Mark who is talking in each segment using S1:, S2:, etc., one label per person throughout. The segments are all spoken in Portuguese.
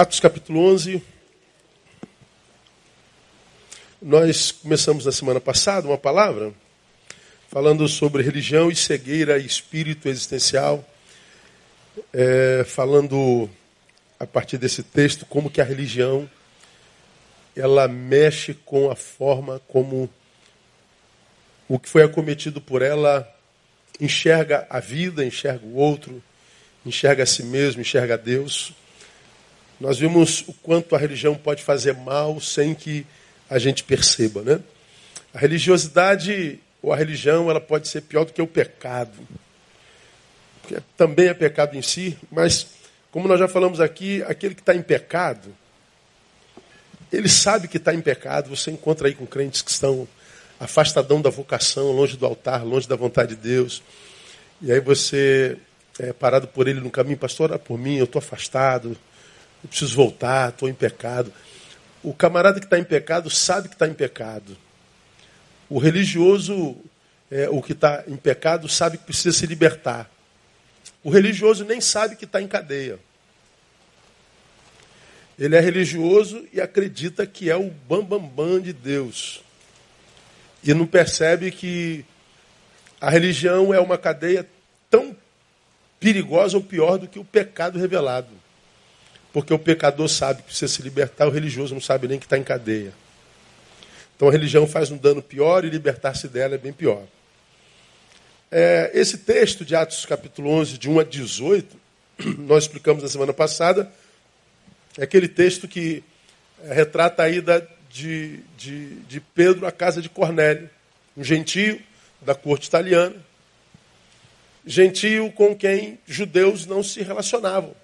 S1: Atos capítulo 11. Nós começamos na semana passada uma palavra falando sobre religião e cegueira e espírito existencial, é, falando a partir desse texto como que a religião ela mexe com a forma como o que foi acometido por ela enxerga a vida, enxerga o outro, enxerga a si mesmo, enxerga a Deus. Nós vimos o quanto a religião pode fazer mal sem que a gente perceba, né? A religiosidade ou a religião, ela pode ser pior do que o pecado. Porque também é pecado em si, mas como nós já falamos aqui, aquele que está em pecado, ele sabe que está em pecado. Você encontra aí com crentes que estão afastadão da vocação, longe do altar, longe da vontade de Deus. E aí você é parado por ele no caminho, pastor, ora por mim, eu estou afastado, eu preciso voltar, estou em pecado. O camarada que está em pecado sabe que está em pecado. O religioso, é, o que está em pecado, sabe que precisa se libertar. O religioso nem sabe que está em cadeia. Ele é religioso e acredita que é o bambambam bam, bam de Deus. E não percebe que a religião é uma cadeia tão perigosa ou pior do que o pecado revelado. Porque o pecador sabe que precisa se libertar, o religioso não sabe nem que está em cadeia. Então a religião faz um dano pior e libertar-se dela é bem pior. É, esse texto de Atos capítulo 11, de 1 a 18, nós explicamos na semana passada, é aquele texto que é, retrata a ida de, de, de Pedro à casa de Cornélio, um gentio da corte italiana, gentio com quem judeus não se relacionavam.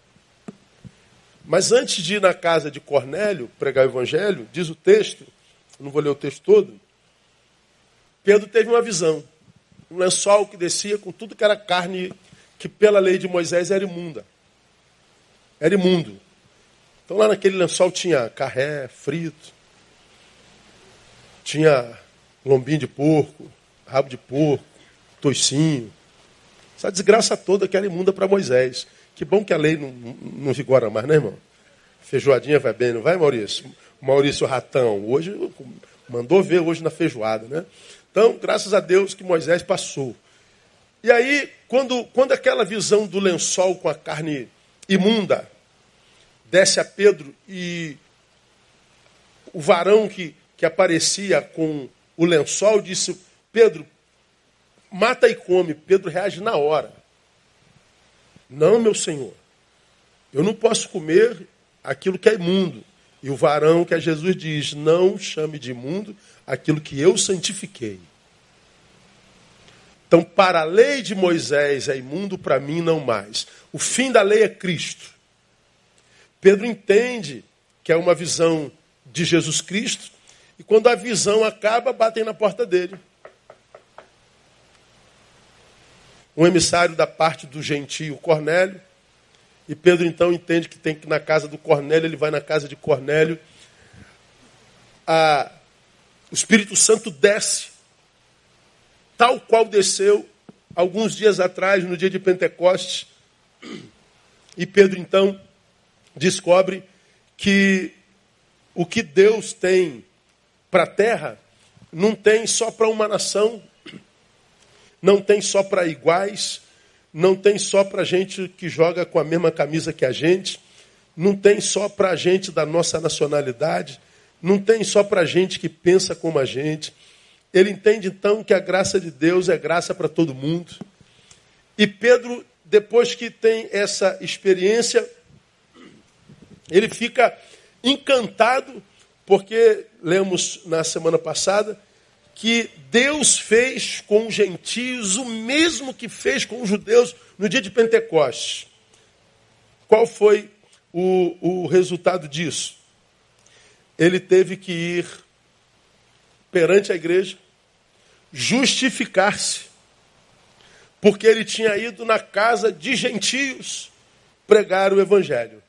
S1: Mas antes de ir na casa de Cornélio pregar o evangelho, diz o texto, não vou ler o texto todo, Pedro teve uma visão. Um lençol que descia com tudo que era carne que pela lei de Moisés era imunda. Era imundo. Então lá naquele lençol tinha carré, frito, tinha lombinho de porco, rabo de porco, toicinho. Essa desgraça toda que era imunda para Moisés. Que bom que a lei não, não vigora mais, né, irmão? Feijoadinha vai bem, não vai, Maurício? Maurício Ratão, hoje mandou ver hoje na feijoada, né? Então, graças a Deus que Moisés passou. E aí, quando, quando aquela visão do lençol com a carne imunda desce a Pedro e o varão que, que aparecia com o lençol disse: Pedro, mata e come. Pedro reage na hora. Não, meu senhor. Eu não posso comer aquilo que é imundo. E o varão que é Jesus diz: Não chame de imundo aquilo que eu santifiquei. Então, para a lei de Moisés é imundo, para mim não mais. O fim da lei é Cristo. Pedro entende que é uma visão de Jesus Cristo, e quando a visão acaba, batem na porta dele. Um emissário da parte do gentio Cornélio. E Pedro então entende que tem que ir na casa do Cornélio, ele vai na casa de Cornélio. A, o Espírito Santo desce, tal qual desceu alguns dias atrás, no dia de Pentecostes. E Pedro então descobre que o que Deus tem para a terra não tem só para uma nação, não tem só para iguais, não tem só para gente que joga com a mesma camisa que a gente, não tem só para gente da nossa nacionalidade, não tem só para gente que pensa como a gente. Ele entende então que a graça de Deus é graça para todo mundo. E Pedro, depois que tem essa experiência, ele fica encantado, porque lemos na semana passada que Deus fez com os gentios o mesmo que fez com os judeus no dia de Pentecostes. Qual foi o, o resultado disso? Ele teve que ir perante a igreja, justificar-se, porque ele tinha ido na casa de gentios pregar o evangelho.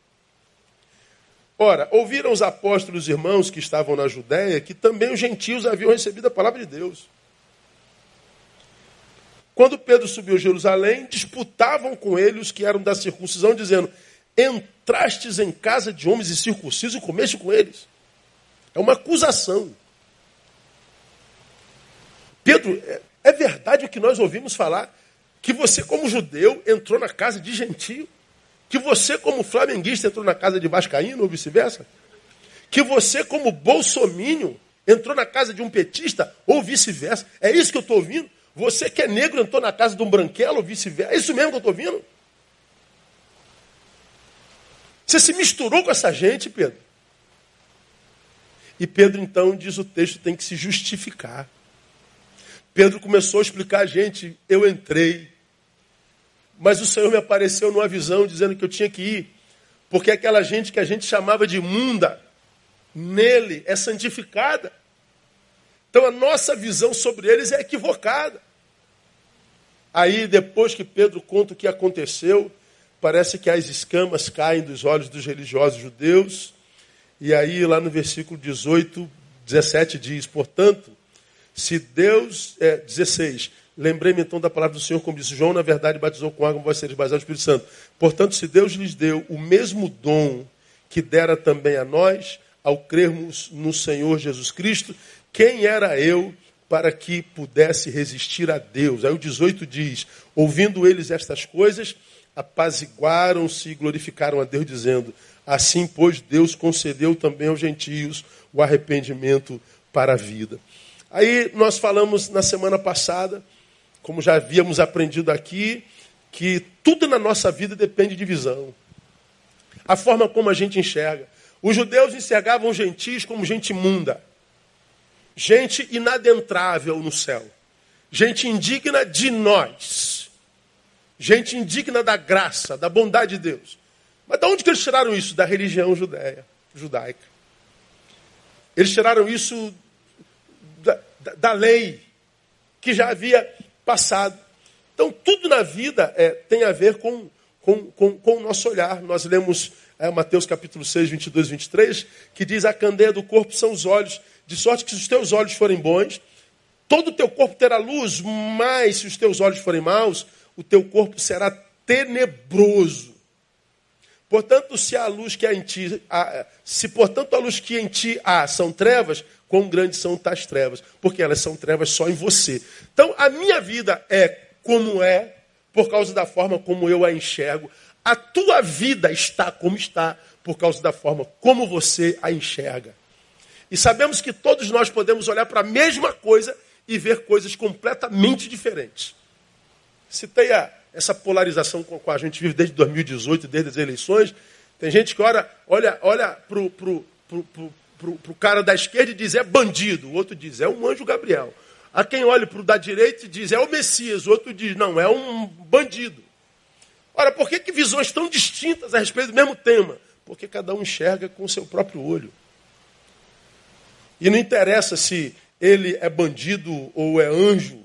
S1: Ora, ouviram os apóstolos irmãos que estavam na Judéia que também os gentios haviam recebido a palavra de Deus. Quando Pedro subiu a Jerusalém, disputavam com ele os que eram da circuncisão, dizendo: entrastes em casa de homens incircuncisos e comeste com eles. É uma acusação. Pedro, é, é verdade o que nós ouvimos falar? Que você, como judeu, entrou na casa de gentio? Que você, como flamenguista, entrou na casa de vascaíno ou vice-versa? Que você, como bolsomínio, entrou na casa de um petista ou vice-versa? É isso que eu estou ouvindo? Você que é negro entrou na casa de um branquelo ou vice-versa? É isso mesmo que eu estou ouvindo? Você se misturou com essa gente, Pedro. E Pedro, então, diz o texto, tem que se justificar. Pedro começou a explicar a gente, eu entrei, mas o Senhor me apareceu numa visão dizendo que eu tinha que ir, porque aquela gente que a gente chamava de imunda, nele é santificada. Então a nossa visão sobre eles é equivocada. Aí, depois que Pedro conta o que aconteceu, parece que as escamas caem dos olhos dos religiosos judeus. E aí, lá no versículo 18, 17 diz: Portanto, se Deus. É, 16. Lembrei-me então da palavra do Senhor, como disse João, na verdade batizou com água, vós seres batizados do Espírito Santo. Portanto, se Deus lhes deu o mesmo dom que dera também a nós, ao crermos no Senhor Jesus Cristo, quem era eu para que pudesse resistir a Deus? Aí o 18 diz: Ouvindo eles estas coisas, apaziguaram-se e glorificaram a Deus, dizendo: Assim, pois, Deus concedeu também aos gentios o arrependimento para a vida. Aí nós falamos na semana passada, como já havíamos aprendido aqui, que tudo na nossa vida depende de visão. A forma como a gente enxerga. Os judeus enxergavam os gentios como gente imunda, gente inadentrável no céu, gente indigna de nós, gente indigna da graça, da bondade de Deus. Mas de onde que eles tiraram isso? Da religião judeia, judaica. Eles tiraram isso da, lei que já havia passado. Então, tudo na vida é, tem a ver com, com, com, com, o nosso olhar. Nós lemos é, Mateus capítulo 6, 22 e 23, que diz: A candeia do corpo são os olhos, de sorte que se os teus olhos forem bons, todo o teu corpo terá luz, mas se os teus olhos forem maus, o teu corpo será tenebroso. Portanto, se a luz que em ti, se portanto a luz que em ti há são trevas, quão grandes são tais trevas, porque elas são trevas só em você. Então, a minha vida é como é, por causa da forma como eu a enxergo. A tua vida está como está, por causa da forma como você a enxerga. E sabemos que todos nós podemos olhar para a mesma coisa e ver coisas completamente diferentes. Citei a, essa polarização com a qual a gente vive desde 2018, desde as eleições. Tem gente que olha, olha, olha para o para o cara da esquerda e diz é bandido, o outro diz é um anjo Gabriel. A quem olha para o da direita e diz é o Messias, o outro diz não, é um bandido. Ora, por que, que visões tão distintas a respeito do mesmo tema? Porque cada um enxerga com o seu próprio olho. E não interessa se ele é bandido ou é anjo,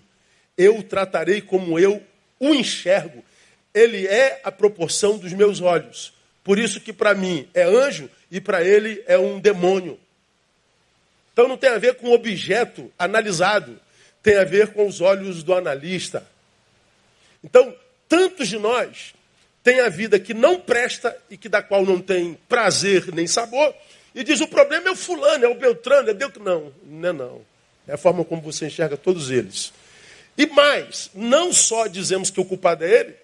S1: eu o tratarei como eu o enxergo. Ele é a proporção dos meus olhos. Por isso que para mim é anjo e para ele é um demônio. Então não tem a ver com o objeto analisado, tem a ver com os olhos do analista. Então, tantos de nós têm a vida que não presta e que da qual não tem prazer nem sabor, e diz o problema é o fulano, é o Beltrano, é Deus. Não, não é não. É a forma como você enxerga todos eles. E mais, não só dizemos que o culpado é ele,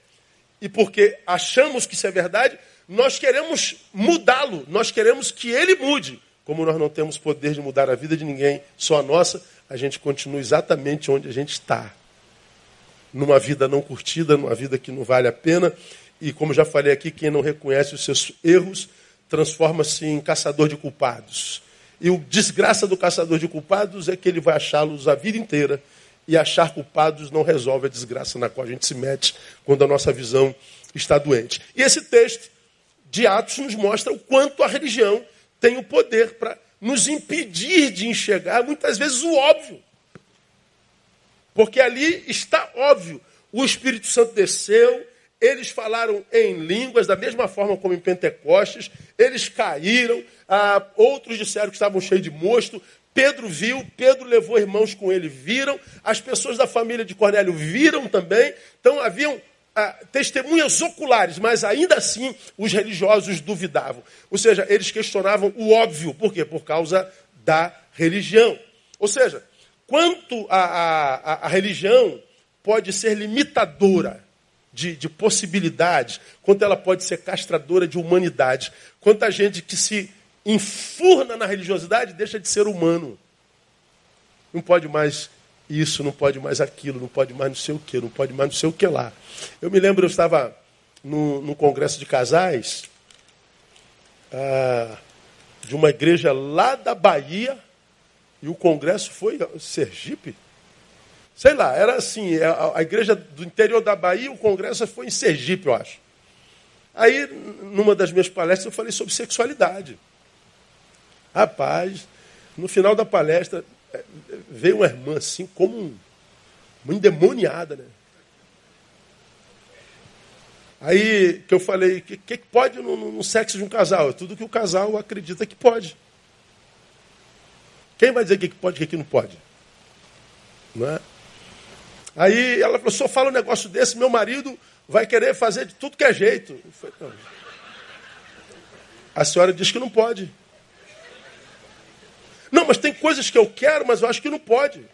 S1: e porque achamos que isso é verdade, nós queremos mudá-lo, nós queremos que ele mude. Como nós não temos poder de mudar a vida de ninguém, só a nossa, a gente continua exatamente onde a gente está. Numa vida não curtida, numa vida que não vale a pena. E como já falei aqui, quem não reconhece os seus erros transforma-se em caçador de culpados. E o desgraça do caçador de culpados é que ele vai achá-los a vida inteira. E achar culpados não resolve a desgraça na qual a gente se mete quando a nossa visão está doente. E esse texto de Atos nos mostra o quanto a religião tem o poder para nos impedir de enxergar muitas vezes o óbvio. Porque ali está óbvio. O Espírito Santo desceu, eles falaram em línguas, da mesma forma como em Pentecostes, eles caíram, ah, outros disseram que estavam cheios de mosto. Pedro viu, Pedro levou irmãos com ele, viram, as pessoas da família de Cornélio viram também. Então haviam ah, testemunhas oculares, mas ainda assim os religiosos duvidavam. Ou seja, eles questionavam o óbvio. Por quê? Por causa da religião. Ou seja, quanto a, a, a religião pode ser limitadora de, de, possibilidades, quanto ela pode ser castradora de humanidade. Quanta gente que se enfurna na religiosidade deixa de ser humano. Não pode mais isso, não pode mais aquilo, não pode mais não sei o que, não pode mais não sei o que lá. Eu me lembro, eu estava no congresso de casais ah, de uma igreja lá da Bahia, e o congresso foi Sergipe. Sei lá, era assim, é, a, a igreja do interior da Bahia, o congresso foi em Sergipe, eu acho. Aí, numa das minhas palestras, eu falei sobre sexualidade. Rapaz, no final da palestra, veio uma irmã assim, como uma endemoniada, né? Aí que eu falei, o que, que, pode no, no, sexo de um casal? É tudo que o casal acredita que pode. Quem vai dizer o que, que pode e o que, não pode? Não é? Aí ela falou, só fala um negócio desse, meu marido vai querer fazer de tudo que é jeito. Falei, a senhora diz que não pode. Não, mas tem coisas que eu quero, mas eu acho que não pode.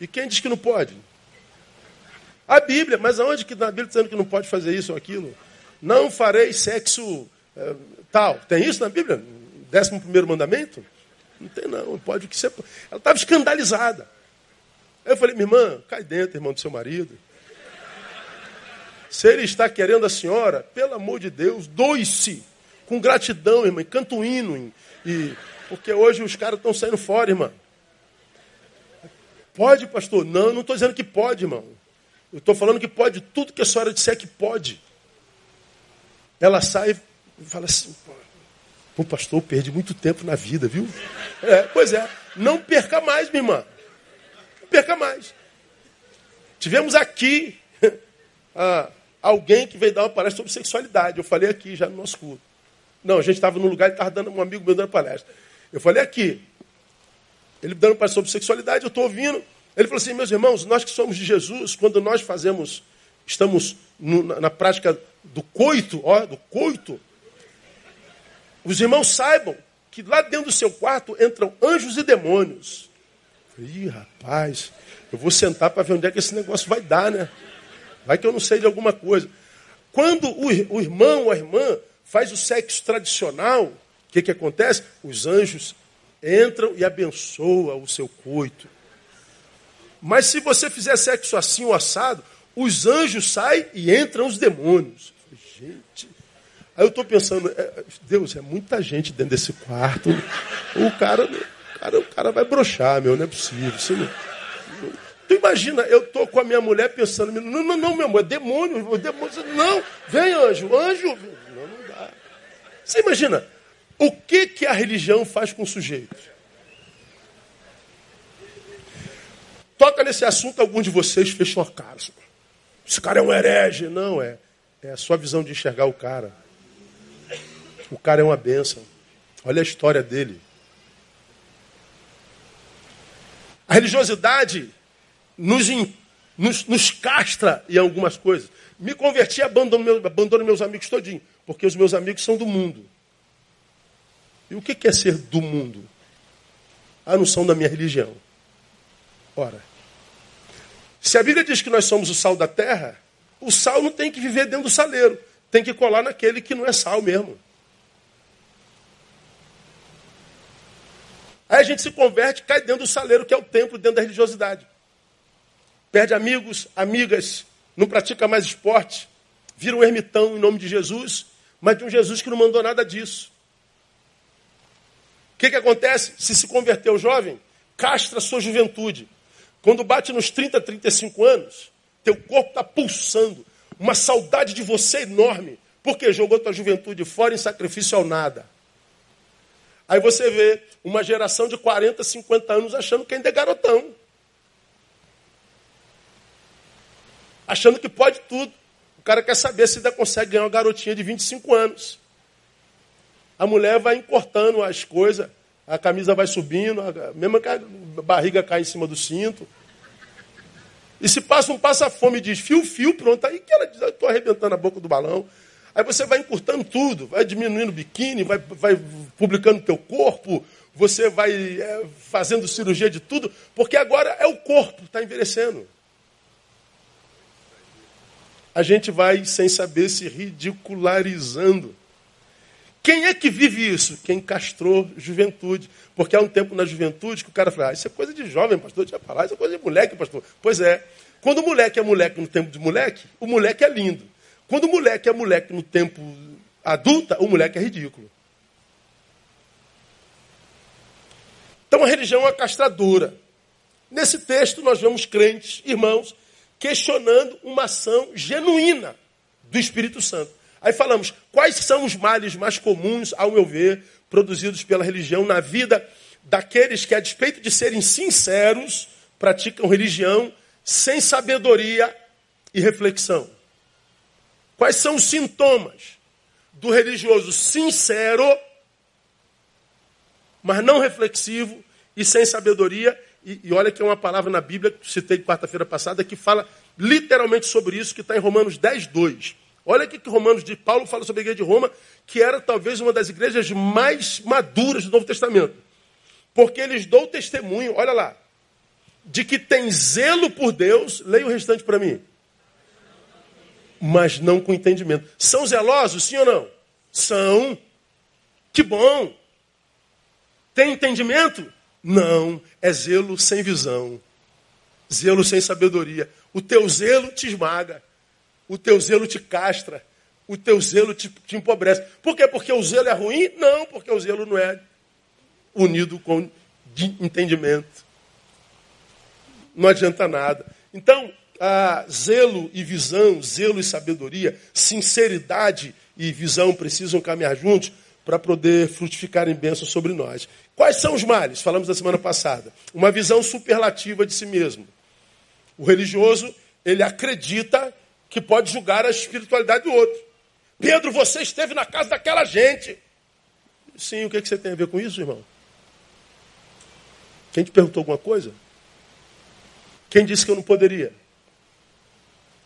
S1: E quem diz que não pode? A Bíblia, mas aonde que na Bíblia está dizendo que não pode fazer isso ou aquilo? Não farei sexo é, tal. Tem isso na Bíblia? Décimo primeiro mandamento? Não tem não, pode o que você. Ela estava escandalizada. Aí eu falei, minha irmã, cai dentro, irmão do seu marido. Se ele está querendo a senhora, pelo amor de Deus, doe-se com gratidão, irmã, canta um hino e porque hoje os caras estão saindo fora, irmão. Pode, pastor? Não, não estou dizendo que pode, irmão. Eu estou falando que pode tudo que a senhora disser que pode. Ela sai e fala assim, pô, pastor, eu perdi muito tempo na vida, viu? É, pois é. Não perca mais, minha irmã. Não perca mais. Tivemos aqui ah, alguém que veio dar uma palestra sobre sexualidade. Eu falei aqui já no nosso culto. Não, a gente estava num lugar e estava dando um amigo meu dando palestra. Eu falei aqui. Ele dando para sobre sexualidade, eu estou ouvindo. Ele falou assim, meus irmãos, nós que somos de Jesus, quando nós fazemos, estamos no, na, na, prática do coito, ó, do coito, os irmãos saibam que lá dentro do seu quarto entram anjos e demônios. Ih, rapaz, eu vou sentar para ver onde é que esse negócio vai dar, né? Vai que eu não sei de alguma coisa. Quando o, o irmão ou a irmã faz o sexo tradicional, que, que acontece? Os anjos entram e abençoam o seu coito. Mas se você fizer sexo assim ou assado, os anjos saem e entram os demônios. Gente, aí eu estou pensando, é, Deus, é muita gente dentro desse quarto. O cara, o cara, o cara vai brochar, meu, não é possível. Não, tu imagina, eu estou com a minha mulher pensando, não, não, não, meu amor, é demônio, demônio. Não, vem anjo, anjo. Não, não dá. Você imagina, o que, que a religião faz com o sujeito? Toca nesse assunto, algum de vocês fechou a cara. Esse cara é um herege. Não, é. É a sua visão de enxergar o cara. O cara é uma benção. Olha a história dele. A religiosidade nos, nos, nos castra em algumas coisas. Me converti e abandono, meu, abandono meus amigos todinho, porque os meus amigos são do mundo. E o que é ser do mundo? A noção da minha religião. Ora, se a Bíblia diz que nós somos o sal da terra, o sal não tem que viver dentro do saleiro, tem que colar naquele que não é sal mesmo. Aí a gente se converte, cai dentro do saleiro, que é o templo, dentro da religiosidade. Perde amigos, amigas, não pratica mais esporte, vira um ermitão em nome de Jesus, mas de um Jesus que não mandou nada disso que, que acontece? Se se converteu jovem, castra sua juventude. Quando bate nos 30, 35 anos, teu corpo está pulsando. Uma saudade de você enorme. Porque jogou tua juventude fora em sacrifício ao nada. Aí você vê uma geração de 40, 50 anos achando que ainda é garotão. Achando que pode tudo. O cara quer saber se ainda consegue ganhar uma garotinha de 25 anos a mulher vai encortando as coisas, a camisa vai subindo, a, mesmo que a barriga cai em cima do cinto. E se passa um passa-fome e diz fio, fio, pronto, aí que ela diz, estou arrebentando a boca do balão. Aí você vai encurtando tudo, vai diminuindo o biquíni, vai, vai publicando o teu corpo, você vai é, fazendo cirurgia de tudo, porque agora é o corpo, está envelhecendo. A gente vai, sem saber, se ridicularizando. Quem é que vive isso? Quem castrou juventude. Porque há um tempo na juventude que o cara fala, ah, isso é coisa de jovem, pastor, deixa falar, isso é coisa de moleque, pastor. Pois é. Quando o moleque é moleque no tempo de moleque, o moleque é lindo. Quando o moleque é moleque no tempo adulta, o moleque é ridículo. Então a religião é castradora. Nesse texto nós vemos crentes, irmãos, questionando uma ação genuína do Espírito Santo. Aí falamos, quais são os males mais comuns, ao meu ver, produzidos pela religião na vida daqueles que, a despeito de serem sinceros, praticam religião sem sabedoria e reflexão? Quais são os sintomas do religioso sincero, mas não reflexivo e sem sabedoria? E, e olha que é uma palavra na Bíblia, que citei quarta-feira passada, que fala literalmente sobre isso, que está em Romanos 10, 2. Olha o que Romanos de Paulo fala sobre a igreja de Roma, que era talvez uma das igrejas mais maduras do Novo Testamento. Porque eles dão testemunho, olha lá, de que tem zelo por Deus, leia o restante para mim mas não com entendimento. São zelosos, sim ou não? São. Que bom. Tem entendimento? Não. É zelo sem visão. Zelo sem sabedoria. O teu zelo te esmaga. O teu zelo te castra. O teu zelo te, te empobrece. Por quê? Porque o zelo é ruim? Não, porque o zelo não é unido com entendimento. Não adianta nada. Então, ah, zelo e visão, zelo e sabedoria, sinceridade e visão precisam caminhar juntos para poder frutificar em bênção sobre nós. Quais são os males? Falamos na semana passada. Uma visão superlativa de si mesmo. O religioso, ele acredita que pode julgar a espiritualidade do outro. Pedro, você esteve na casa daquela gente. Sim, o que, é que você tem a ver com isso, irmão? Quem te perguntou alguma coisa? Quem disse que eu não poderia?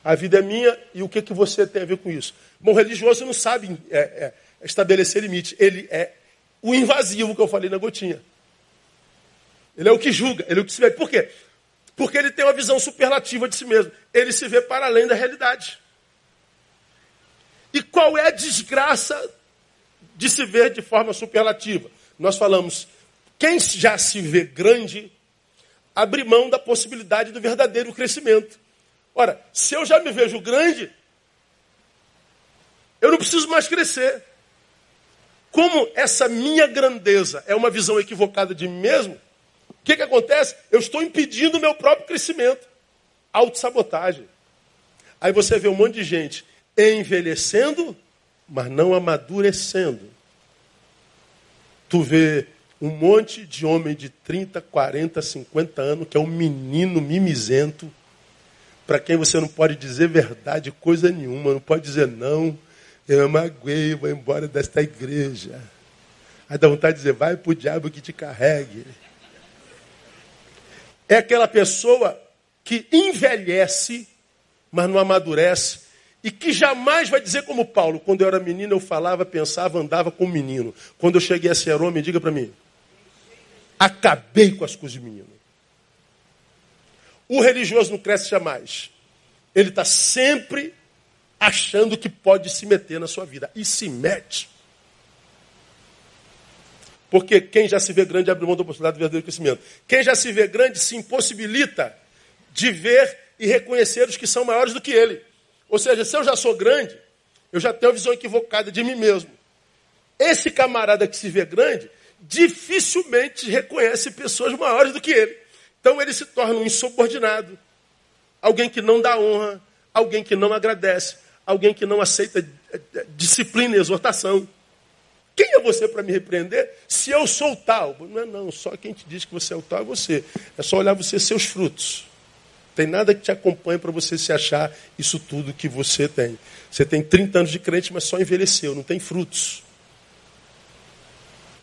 S1: A vida é minha e o que, que você tem a ver com isso? Bom, religioso não sabe é, é, estabelecer limite. Ele é o invasivo que eu falei na gotinha. Ele é o que julga, ele é o que se vê. Por quê? Porque ele tem uma visão superlativa de si mesmo. Ele se vê para além da realidade. E qual é a desgraça de se ver de forma superlativa? Nós falamos, quem já se vê grande, abre mão da possibilidade do verdadeiro crescimento. Ora, se eu já me vejo grande, eu não preciso mais crescer. Como essa minha grandeza é uma visão equivocada de mim mesmo, que, que acontece? Eu estou impedindo o meu próprio crescimento. Autossabotagem. Aí você vê um monte de gente envelhecendo, mas não amadurecendo. Tu vê um monte de homem de 30, 40, 50 anos, que é um menino mimizento, para quem você não pode dizer verdade, coisa nenhuma, não pode dizer não, eu magoei, vou embora desta igreja. Aí dá vontade de dizer, vai para o diabo que te carregue. É aquela pessoa que envelhece, mas não amadurece, e que jamais vai dizer como Paulo, quando eu era menino eu falava, pensava, andava como menino. Quando eu cheguei a ser homem, diga para mim, acabei com as coisas de menino. O religioso não cresce jamais. Ele está sempre achando que pode se meter na sua vida. E se mete. Porque quem já se vê grande abre mão da oportunidade do verdadeiro crescimento. Quem já se vê grande se impossibilita de ver e reconhecer os que são maiores do que ele. Ou seja, se eu já sou grande, eu já tenho a visão equivocada de mim mesmo. Esse camarada que se vê grande, dificilmente reconhece pessoas maiores do que ele. Então ele se torna um insubordinado, alguém que não dá honra, alguém que não agradece, alguém que não aceita eh, eh, disciplina e exortação. Quem é você para me repreender se eu sou tal? Não é não, só quem te diz que você é o tal é você. É só olhar você seus frutos. Tem nada que te acompanhe para você se achar isso tudo que você tem. Você tem 30 anos de crente, mas só envelheceu, não tem frutos.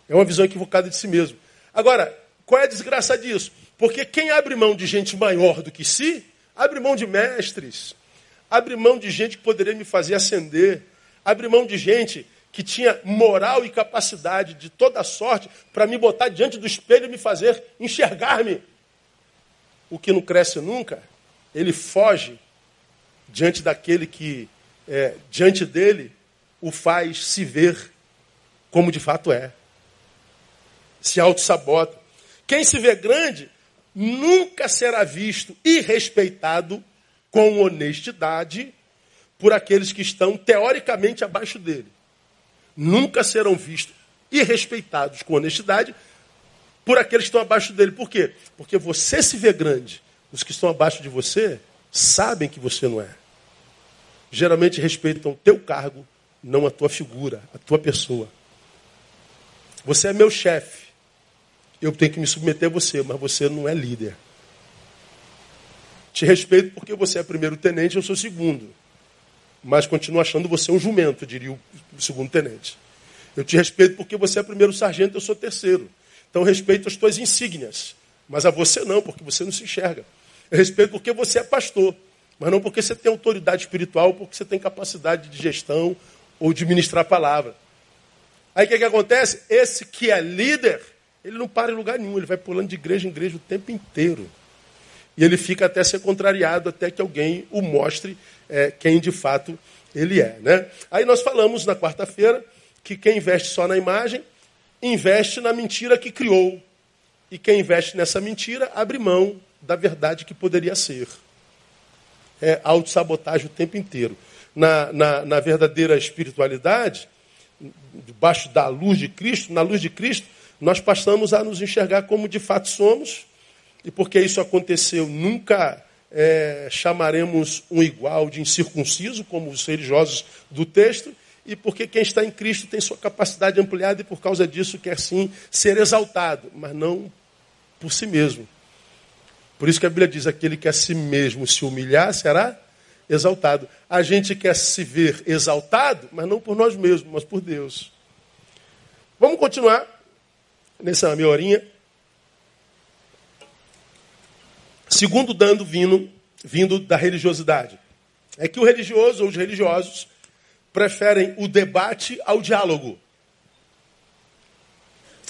S1: É uma visão equivocada de si mesmo. Agora, qual é a desgraça disso? Porque quem abre mão de gente maior do que si, Abre mão de mestres. Abre mão de gente que poderia me fazer ascender. Abre mão de gente que tinha moral e capacidade de toda sorte para me botar diante do espelho e me fazer enxergar-me. O que não cresce nunca, ele foge diante daquele que, é, diante dele, o faz se ver como de fato é. Se auto-sabota. Quem se vê grande nunca será visto e respeitado com honestidade por aqueles que estão teoricamente abaixo dele. Nunca serão vistos e respeitados com honestidade por aqueles que estão abaixo dele. Por quê? Porque você se vê grande. Os que estão abaixo de você sabem que você não é. Geralmente respeitam o teu cargo, não a tua figura, a tua pessoa. Você é meu chefe eu tenho que me submeter a você, mas você não é líder. Te respeito porque você é primeiro tenente, eu sou segundo. Mas continuo achando você um jumento, diria o segundo tenente. Eu te respeito porque você é primeiro sargento, eu sou terceiro. Então respeito as tuas insígnias. Mas a você não, porque você não se enxerga. Eu respeito porque você é pastor. Mas não porque você tem autoridade espiritual, porque você tem capacidade de gestão ou de ministrar a palavra. Aí o que, que acontece? Esse que é líder, ele não para em lugar nenhum, ele vai pulando de igreja em igreja o tempo inteiro. E ele fica até ser contrariado, até que alguém o mostre é, quem de fato ele é. Né? Aí nós falamos na quarta-feira que quem investe só na imagem, investe na mentira que criou. E quem investe nessa mentira, abre mão da verdade que poderia ser. É autossabotagem o tempo inteiro. Na, na, na verdadeira espiritualidade, debaixo da luz de Cristo, na luz de Cristo, nós passamos a nos enxergar como de fato somos, e porque isso aconteceu, nunca é, chamaremos um igual de incircunciso, como os religiosos do texto, e porque quem está em Cristo tem sua capacidade ampliada e por causa disso quer sim ser exaltado, mas não por si mesmo. Por isso que a Bíblia diz: aquele que a si mesmo se humilhar será exaltado. A gente quer se ver exaltado, mas não por nós mesmos, mas por Deus. Vamos continuar nessa meia horinha. Segundo dando vindo, vindo da religiosidade. É que o religioso ou os religiosos preferem o debate ao diálogo.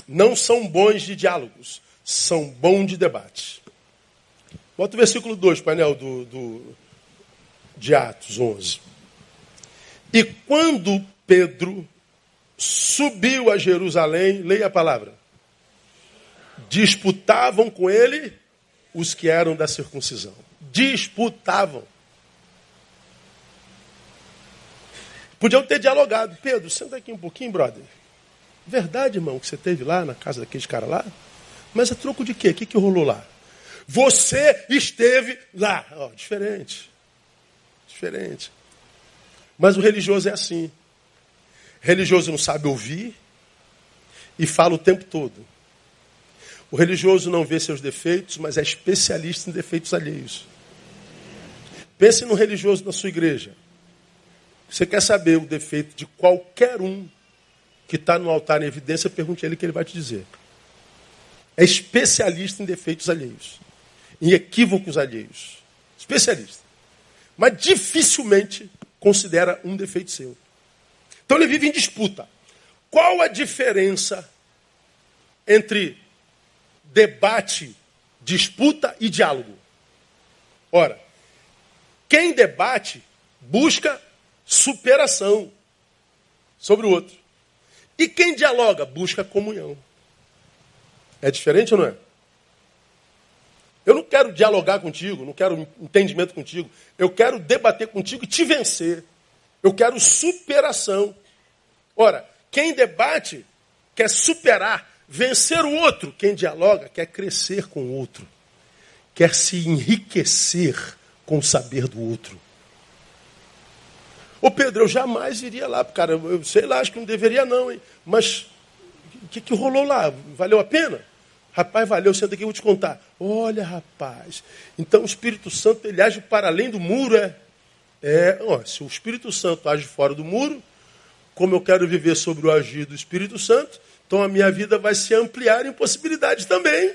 S1: Não são bons de diálogos, são bons de debate. Bota o versículo 2, painel do, do, de Atos 11. E quando Pedro subiu a Jerusalém, leia a palavra disputavam com ele os que eram da circuncisão. Disputavam. Podiam ter dialogado. Pedro, senta aqui um pouquinho, brother. Verdade, irmão, que você teve lá na casa daqueles caras lá? Mas é troco de quê? O que, que rolou lá? Você esteve lá. Oh, diferente. Diferente. Mas o religioso é assim. Religioso não sabe ouvir e fala o tempo todo. O religioso não vê seus defeitos, mas é especialista em defeitos alheios. Pense no religioso da sua igreja. Você quer saber o defeito de qualquer um que está no altar em evidência, pergunte a ele que ele vai te dizer. É especialista em defeitos alheios, em equívocos alheios. Especialista. Mas dificilmente considera um defeito seu. Então ele vive em disputa. Qual a diferença entre debate, disputa e diálogo. Ora, quem debate busca superação sobre o outro. E quem dialoga busca comunhão. É diferente ou não é? Eu não quero dialogar contigo, não quero entendimento contigo. Eu quero debater contigo e te vencer. Eu quero superação. Ora, quem debate quer superar vencer o outro. Quem dialoga quer crescer com o outro, quer se enriquecer com o saber do outro. Ô Pedro, eu jamais iria lá, cara, eu sei lá, acho que não deveria não, hein? Mas o que, que rolou lá? Valeu a pena? Rapaz, valeu, senta aqui, eu vou te contar. Olha, rapaz, então o Espírito Santo ele age para além do muro, é? É, ó, se o Espírito Santo age fora do muro, como eu quero viver sobre o agir do Espírito Santo, então a minha vida vai se ampliar em possibilidades também.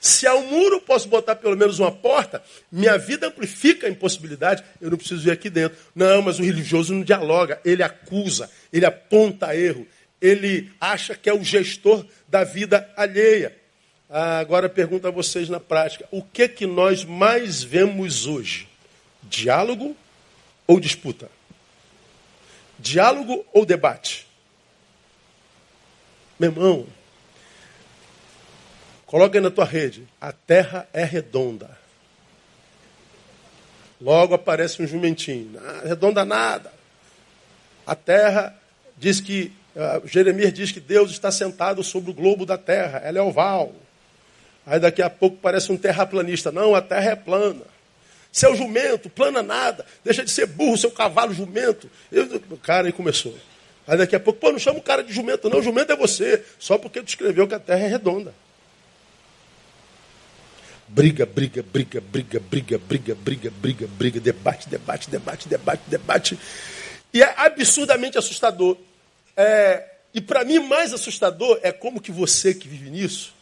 S1: Se há um muro, posso botar pelo menos uma porta. Minha vida amplifica a impossibilidade. Eu não preciso ir aqui dentro. Não, mas o religioso não dialoga. Ele acusa, ele aponta erro. Ele acha que é o gestor da vida alheia. Ah, agora pergunto a vocês na prática: o que que nós mais vemos hoje? Diálogo ou disputa? Diálogo ou debate? Meu irmão, Coloca aí na tua rede. A terra é redonda. Logo aparece um jumentinho. Ah, redonda nada. A terra diz que. Uh, Jeremias diz que Deus está sentado sobre o globo da terra. Ela é oval. Aí daqui a pouco parece um terraplanista. Não, a terra é plana. Seu jumento, plana nada. Deixa de ser burro, seu cavalo jumento. Eu, cara aí começou. Aí daqui a pouco, pô, não chama o cara de jumento, não. Jumento é você. Só porque tu escreveu que a terra é redonda. Briga, briga, briga, briga, briga, briga, briga, briga, briga, debate, debate, debate, debate, debate. E é absurdamente assustador. É, e para mim, mais assustador é como que você que vive nisso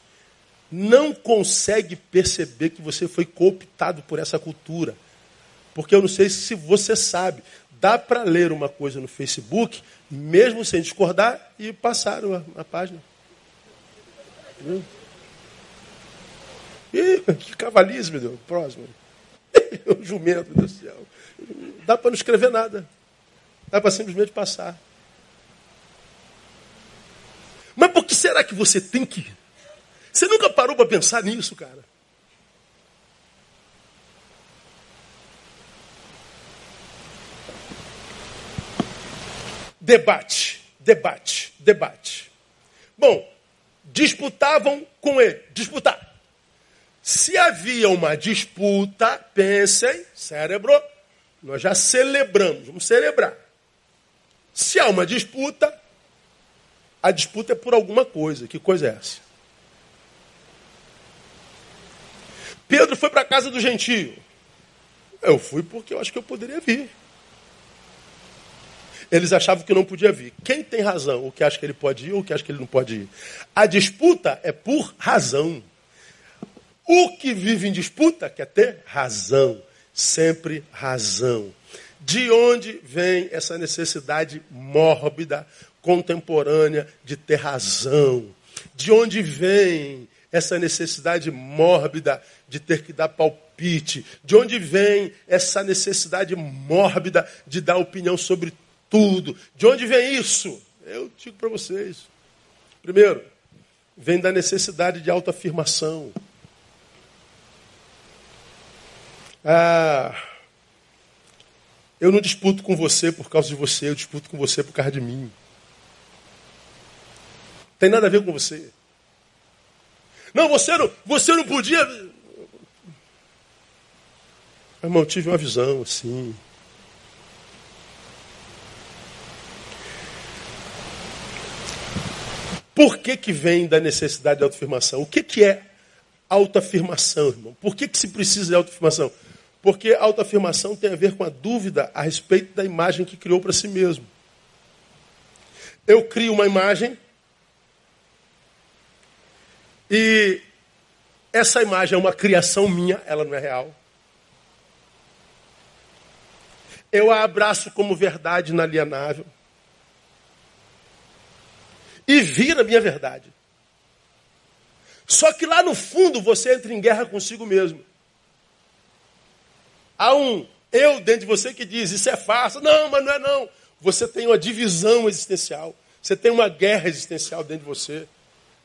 S1: não consegue perceber que você foi cooptado por essa cultura. Porque eu não sei se você sabe, dá para ler uma coisa no Facebook, mesmo sem discordar, e passar a, a página. Entendeu? Ih, que cavalismo, meu Deus. Próximo. o jumento, meu do céu. Dá para não escrever nada. Dá para simplesmente passar. Mas por que será que você tem que? Você nunca parou para pensar nisso, cara? Debate, debate, debate. Bom, disputavam com ele. Disputar. Se havia uma disputa, pensem, cérebro, nós já celebramos, vamos celebrar. Se há uma disputa, a disputa é por alguma coisa. Que coisa é essa? Pedro foi para a casa do gentio. Eu fui porque eu acho que eu poderia vir. Eles achavam que não podia vir. Quem tem razão? O que acha que ele pode ir ou o que acha que ele não pode ir? A disputa é por razão. O que vive em disputa quer ter razão, sempre razão. De onde vem essa necessidade mórbida, contemporânea de ter razão? De onde vem essa necessidade mórbida de ter que dar palpite? De onde vem essa necessidade mórbida de dar opinião sobre tudo? De onde vem isso? Eu digo para vocês. Primeiro, vem da necessidade de autoafirmação. Ah, eu não disputo com você por causa de você, eu disputo com você por causa de mim. Tem nada a ver com você. Não, você não, você não podia. Irmão, eu tive uma visão assim. Por que, que vem da necessidade de autoafirmação? O que, que é autoafirmação, irmão? Por que, que se precisa de autoafirmação? Porque autoafirmação tem a ver com a dúvida a respeito da imagem que criou para si mesmo. Eu crio uma imagem e essa imagem é uma criação minha, ela não é real. Eu a abraço como verdade inalienável. E vira minha verdade. Só que lá no fundo você entra em guerra consigo mesmo. Há um eu dentro de você que diz, isso é fácil. Não, mas não é não. Você tem uma divisão existencial. Você tem uma guerra existencial dentro de você.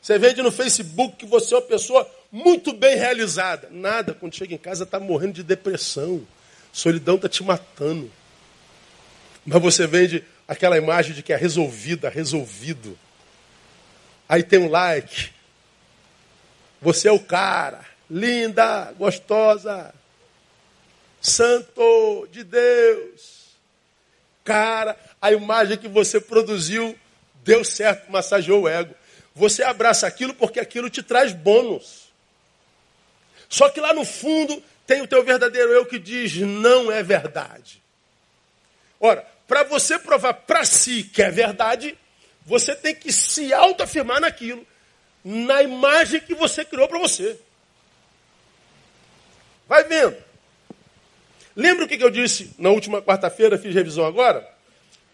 S1: Você vende no Facebook que você é uma pessoa muito bem realizada. Nada, quando chega em casa está morrendo de depressão. Solidão está te matando. Mas você vende aquela imagem de que é resolvida, resolvido. Aí tem um like. Você é o cara. Linda, gostosa, Santo de Deus. Cara, a imagem que você produziu deu certo, massageou o ego. Você abraça aquilo porque aquilo te traz bônus. Só que lá no fundo tem o teu verdadeiro eu que diz não é verdade. Ora, para você provar para si que é verdade, você tem que se autoafirmar naquilo, na imagem que você criou para você. Vai vendo. Lembra o que eu disse na última quarta-feira, fiz revisão agora?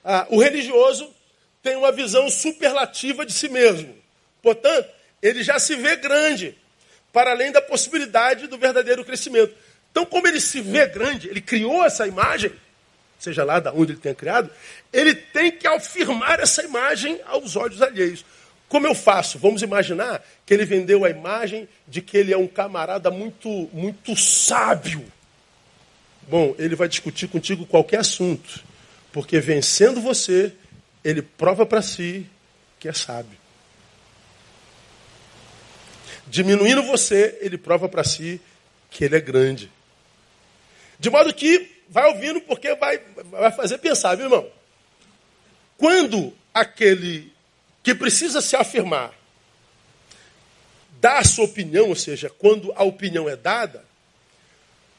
S1: Ah, o religioso tem uma visão superlativa de si mesmo. Portanto, ele já se vê grande, para além da possibilidade do verdadeiro crescimento. Então, como ele se vê grande, ele criou essa imagem, seja lá da onde ele tenha criado, ele tem que afirmar essa imagem aos olhos alheios. Como eu faço? Vamos imaginar que ele vendeu a imagem de que ele é um camarada muito, muito sábio. Bom, ele vai discutir contigo qualquer assunto, porque vencendo você, ele prova para si que é sábio. Diminuindo você, ele prova para si que ele é grande. De modo que vai ouvindo porque vai, vai fazer pensar, viu, irmão? Quando aquele que precisa se afirmar dá a sua opinião, ou seja, quando a opinião é dada,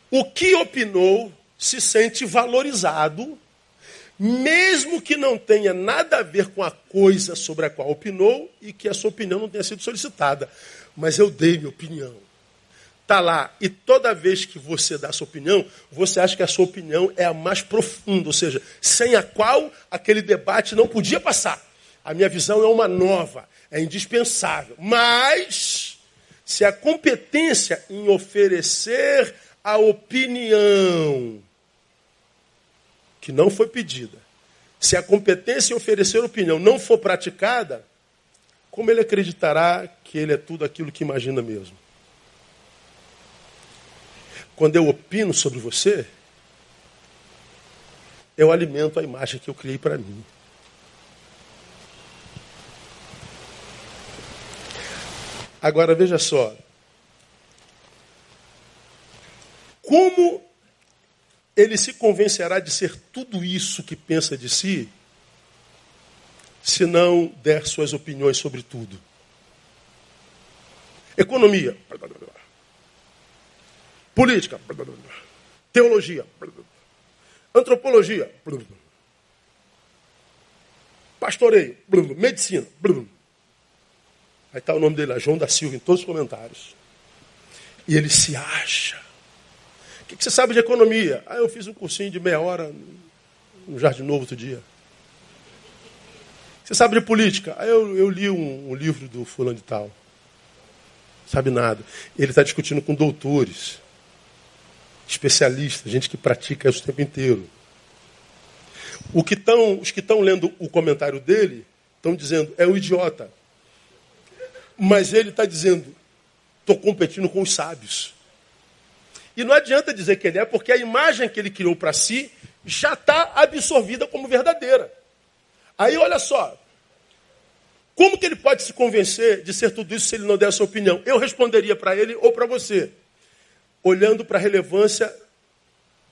S1: o que opinou se sente valorizado, mesmo que não tenha nada a ver com a coisa sobre a qual opinou e que a sua opinião não tenha sido solicitada. Mas eu dei minha opinião. Está lá. E toda vez que você dá a sua opinião, você acha que a sua opinião é a mais profunda, ou seja, sem a qual aquele debate não podia passar. A minha visão é uma nova, é indispensável. Mas, se a competência em oferecer a opinião que não foi pedida, se a competência em oferecer opinião não for praticada, como ele acreditará que ele é tudo aquilo que imagina mesmo? Quando eu opino sobre você, eu alimento a imagem que eu criei para mim. Agora veja só. Como ele se convencerá de ser tudo isso que pensa de si, se não der suas opiniões sobre tudo? Economia. Política. Teologia. Antropologia. Pastoreio. Medicina. Aí está o nome dele lá, João da Silva, em todos os comentários. E ele se acha. O que, você sabe de economia? Ah, eu fiz um cursinho de meia hora no Jardim Novo outro dia. Você sabe de política? Eu, eu li um, um livro do fulano de tal. Sabe nada. Ele está discutindo com doutores, especialistas, gente que pratica isso o tempo inteiro. O que tão, os que estão lendo o comentário dele estão dizendo, é um idiota. Mas ele está dizendo: estou competindo com os sábios. E não adianta dizer que ele é, porque a imagem que ele criou para si já está absorvida como verdadeira. Aí olha só, como que ele pode se convencer de ser tudo isso se ele não der a sua opinião? Eu responderia para ele ou para você, olhando para a relevância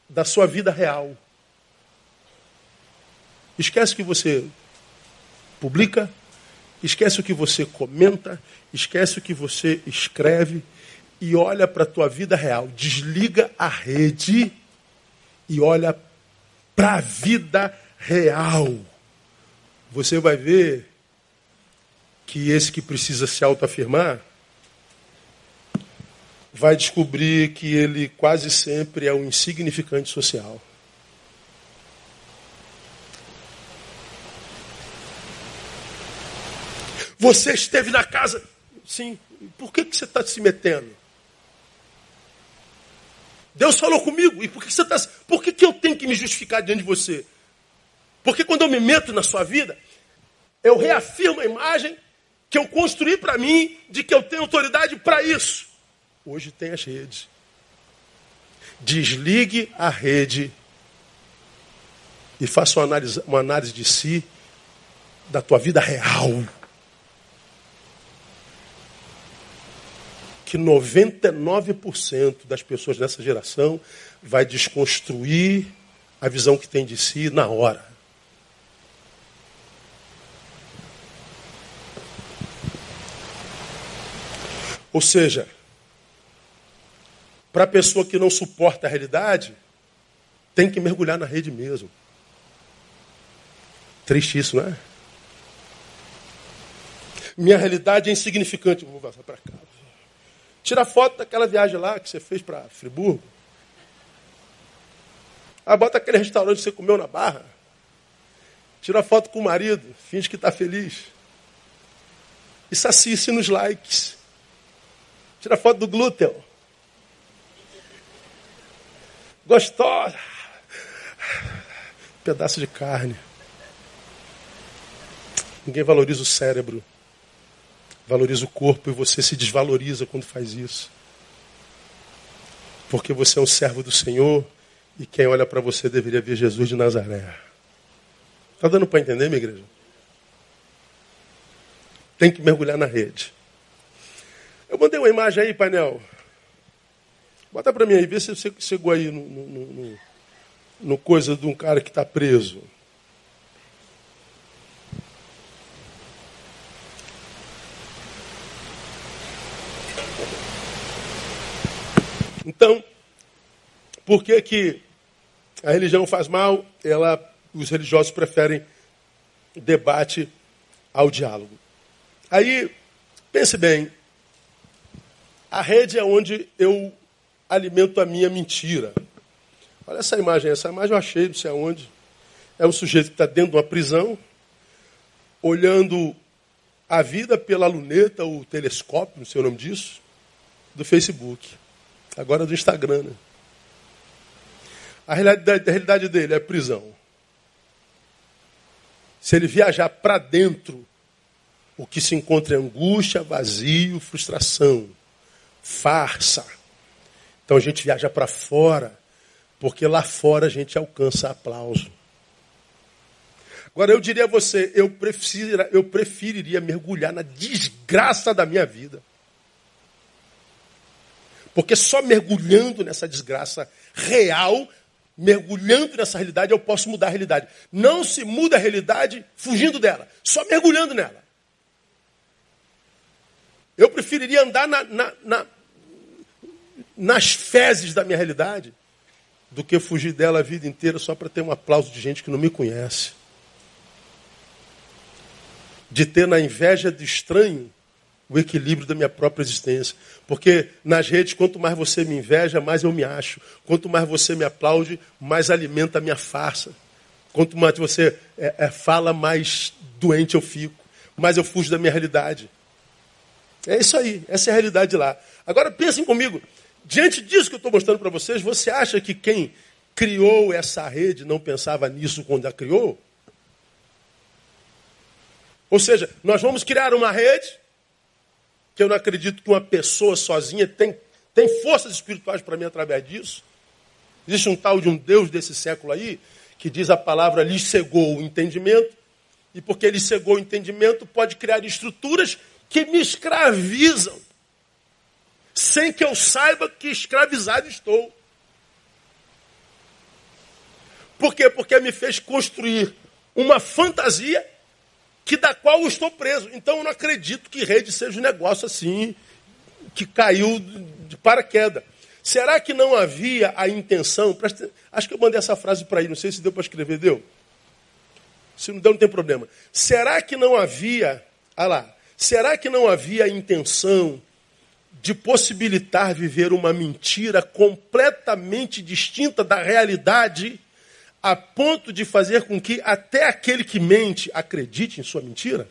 S1: da sua vida real. Esquece que você publica, esquece o que você comenta, esquece o que você escreve e olha para a tua vida real. Desliga a rede e olha para a vida real. Você vai ver que esse que precisa se autoafirmar vai descobrir que ele quase sempre é um insignificante social. Você esteve na casa. Sim. Por que, que você está se metendo? Deus falou comigo. E por que, você está. Por que, que eu tenho que me justificar diante de você? Porque quando eu me meto na sua vida, eu reafirmo a imagem que eu construí para mim de que eu tenho autoridade para isso. Hoje tem as redes. Desligue a rede e faça uma análise, uma análise de si, da tua vida real. que 99% das pessoas dessa geração vai desconstruir a visão que tem de si na hora. Ou seja, para a pessoa que não suporta a realidade, tem que mergulhar na rede mesmo. Triste isso, não é? Minha realidade é insignificante. Vou passar para cá. Tira foto daquela viagem lá que você fez para Friburgo. Aí bota aquele restaurante que você comeu na barra. Tira foto com o marido, finge que está feliz. E sacice nos likes. Tira foto do glúten. Gostosa. Pedaço de carne. Ninguém valoriza o cérebro. Valoriza o corpo e você se desvaloriza quando faz isso. Porque você é um servo do Senhor e quem olha para você deveria ver Jesus de Nazaré. Está dando para entender, minha igreja? Tem que mergulhar na rede. Eu mandei uma imagem aí, painel. Bota para mim aí, vê se você chegou aí no, no, no, no coisa de um cara que está preso. Então, por que, que a religião faz mal? Ela, os religiosos preferem debate ao diálogo. Aí, pense bem, a rede é onde eu alimento a minha mentira. Olha essa imagem, essa imagem eu achei, não sei aonde. É um sujeito que está dentro de uma prisão, olhando a vida pela luneta, o telescópio, não sei o nome disso, do Facebook. Agora do Instagram, né? A realidade, a realidade dele é prisão. Se ele viajar para dentro, o que se encontra é angústia, vazio, frustração, farsa. Então a gente viaja para fora, porque lá fora a gente alcança aplauso. Agora eu diria a você, eu, prefira, eu preferiria mergulhar na desgraça da minha vida. Porque só mergulhando nessa desgraça real, mergulhando nessa realidade, eu posso mudar a realidade. Não se muda a realidade fugindo dela, só mergulhando nela. Eu preferiria andar na, na, na, nas fezes da minha realidade do que fugir dela a vida inteira só para ter um aplauso de gente que não me conhece. De ter na inveja de estranho o equilíbrio da minha própria existência. Porque nas redes, quanto mais você me inveja, mais eu me acho. Quanto mais você me aplaude, mais alimenta a minha farsa. Quanto mais você é, é, fala, mais doente eu fico. Mais eu fujo da minha realidade. É isso aí, essa é a realidade lá. Agora pensem comigo, diante disso que eu estou mostrando para vocês, você acha que quem criou essa rede não pensava nisso quando a criou? Ou seja, nós vamos criar uma rede que eu não acredito que uma pessoa sozinha tem, tem forças espirituais para mim através disso. Existe um tal de um Deus desse século aí, que diz a palavra lhe cegou o entendimento, e porque ele cegou o entendimento, pode criar estruturas que me escravizam, sem que eu saiba que escravizado estou. Por quê? Porque me fez construir uma fantasia que da qual eu estou preso. Então eu não acredito que rede seja um negócio assim, que caiu de paraquedas. Será que não havia a intenção? Acho que eu mandei essa frase para aí, não sei se deu para escrever, deu? Se não deu, não tem problema. Será que não havia, olha lá, será que não havia a intenção de possibilitar viver uma mentira completamente distinta da realidade a ponto de fazer com que até aquele que mente acredite em sua mentira?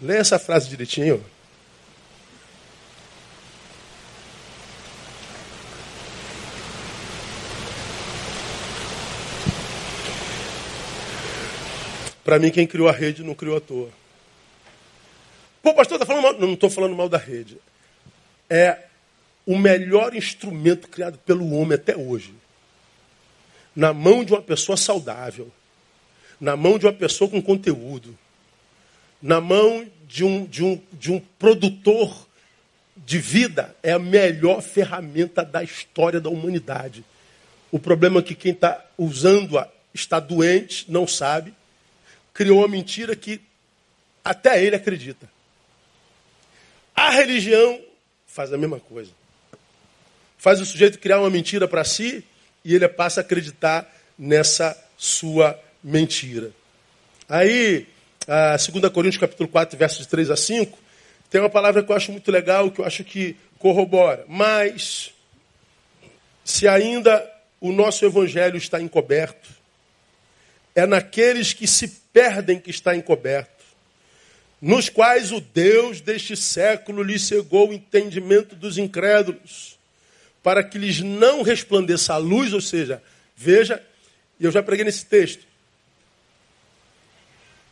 S1: Lê essa frase direitinho. Para mim, quem criou a rede não criou à toa. Pô, pastor, está falando mal. Não estou falando mal da rede. É o melhor instrumento criado pelo homem até hoje na mão de uma pessoa saudável, na mão de uma pessoa com conteúdo, na mão de um, de um, de um produtor de vida, é a melhor ferramenta da história da humanidade. O problema é que quem está usando-a está doente, não sabe, criou uma mentira que até ele acredita. A religião faz a mesma coisa. Faz o sujeito criar uma mentira para si e ele passa a acreditar nessa sua mentira. Aí, a 2 Coríntios capítulo 4, versos 3 a 5, tem uma palavra que eu acho muito legal, que eu acho que corrobora. Mas, se ainda o nosso evangelho está encoberto, é naqueles que se perdem que está encoberto, nos quais o Deus deste século lhe cegou o entendimento dos incrédulos, para que lhes não resplandeça a luz, ou seja, veja, e eu já preguei nesse texto,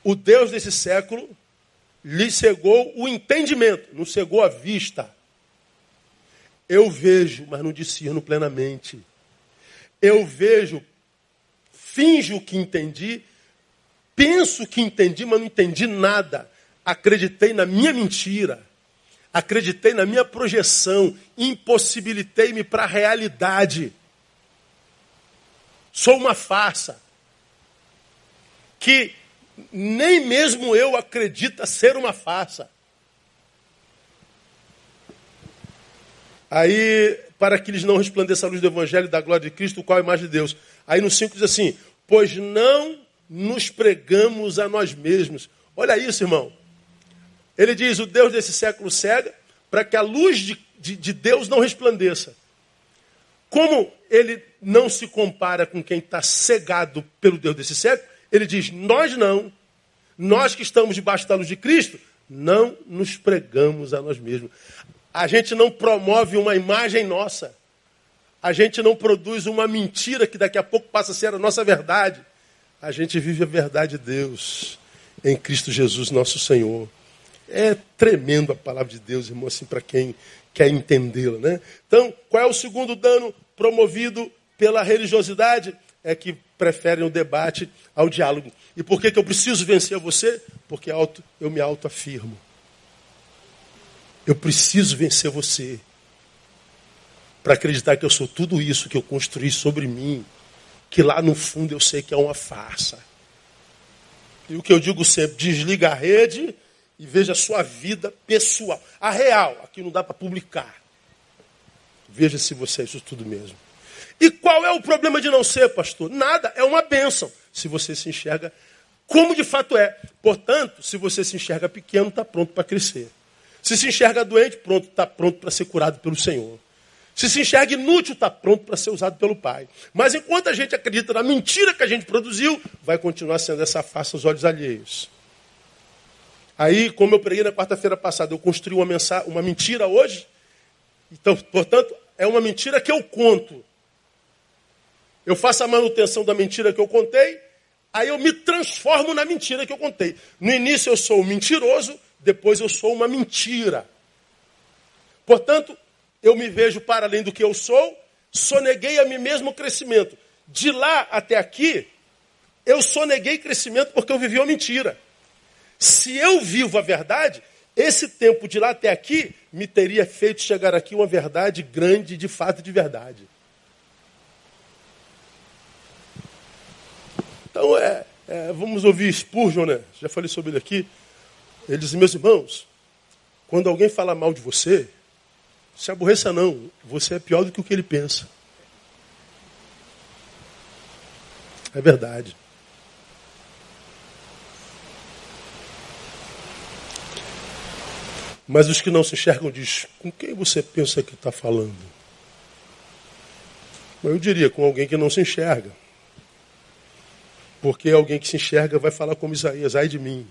S1: o Deus desse século lhe cegou o entendimento, não cegou a vista. Eu vejo, mas não discerno plenamente. Eu vejo, finjo que entendi, penso que entendi, mas não entendi nada. Acreditei na minha mentira, acreditei na minha projeção, impossibilitei-me para a realidade. Sou uma farsa que nem mesmo eu acredito ser uma farsa. Aí, para que eles não resplandeçam a luz do Evangelho da glória de Cristo, qual a imagem de Deus? Aí no 5 diz assim: Pois não nos pregamos a nós mesmos. Olha isso, irmão. Ele diz: O Deus desse século cega, para que a luz de, de, de Deus não resplandeça. Como ele não se compara com quem está cegado pelo Deus desse século, ele diz: Nós não, nós que estamos debaixo da luz de Cristo, não nos pregamos a nós mesmos. A gente não promove uma imagem nossa. A gente não produz uma mentira que daqui a pouco passa a ser a nossa verdade. A gente vive a verdade de Deus em Cristo Jesus, nosso Senhor. É tremendo a palavra de Deus, irmão, assim, para quem quer entendê-la, né? Então, qual é o segundo dano promovido pela religiosidade? É que preferem o debate ao diálogo. E por que, que eu preciso vencer você? Porque auto, eu me autoafirmo. Eu preciso vencer você. Para acreditar que eu sou tudo isso que eu construí sobre mim. Que lá no fundo eu sei que é uma farsa. E o que eu digo sempre: desliga a rede e veja a sua vida pessoal. A real, aqui não dá para publicar. Veja se você é isso tudo mesmo. E qual é o problema de não ser, pastor? Nada, é uma bênção. Se você se enxerga como de fato é. Portanto, se você se enxerga pequeno, está pronto para crescer. Se se enxerga doente, pronto, está pronto para ser curado pelo Senhor. Se se enxerga inútil, está pronto para ser usado pelo Pai. Mas enquanto a gente acredita na mentira que a gente produziu, vai continuar sendo essa face aos olhos alheios. Aí, como eu preguei na quarta-feira passada, eu construí uma, mensagem, uma mentira hoje. Então, portanto, é uma mentira que eu conto. Eu faço a manutenção da mentira que eu contei, aí eu me transformo na mentira que eu contei. No início eu sou mentiroso, depois eu sou uma mentira. Portanto, eu me vejo para além do que eu sou, soneguei a mim mesmo o crescimento. De lá até aqui, eu soneguei crescimento porque eu vivi uma mentira. Se eu vivo a verdade, esse tempo de lá até aqui me teria feito chegar aqui uma verdade grande, de fato de verdade. Então, é, é, vamos ouvir Spurgeon, né? Já falei sobre ele aqui. Ele diz, meus irmãos, quando alguém fala mal de você, se aborreça não, você é pior do que o que ele pensa. É verdade. Mas os que não se enxergam diz, com quem você pensa que está falando? Eu diria, com alguém que não se enxerga. Porque alguém que se enxerga vai falar como Isaías, ai de mim.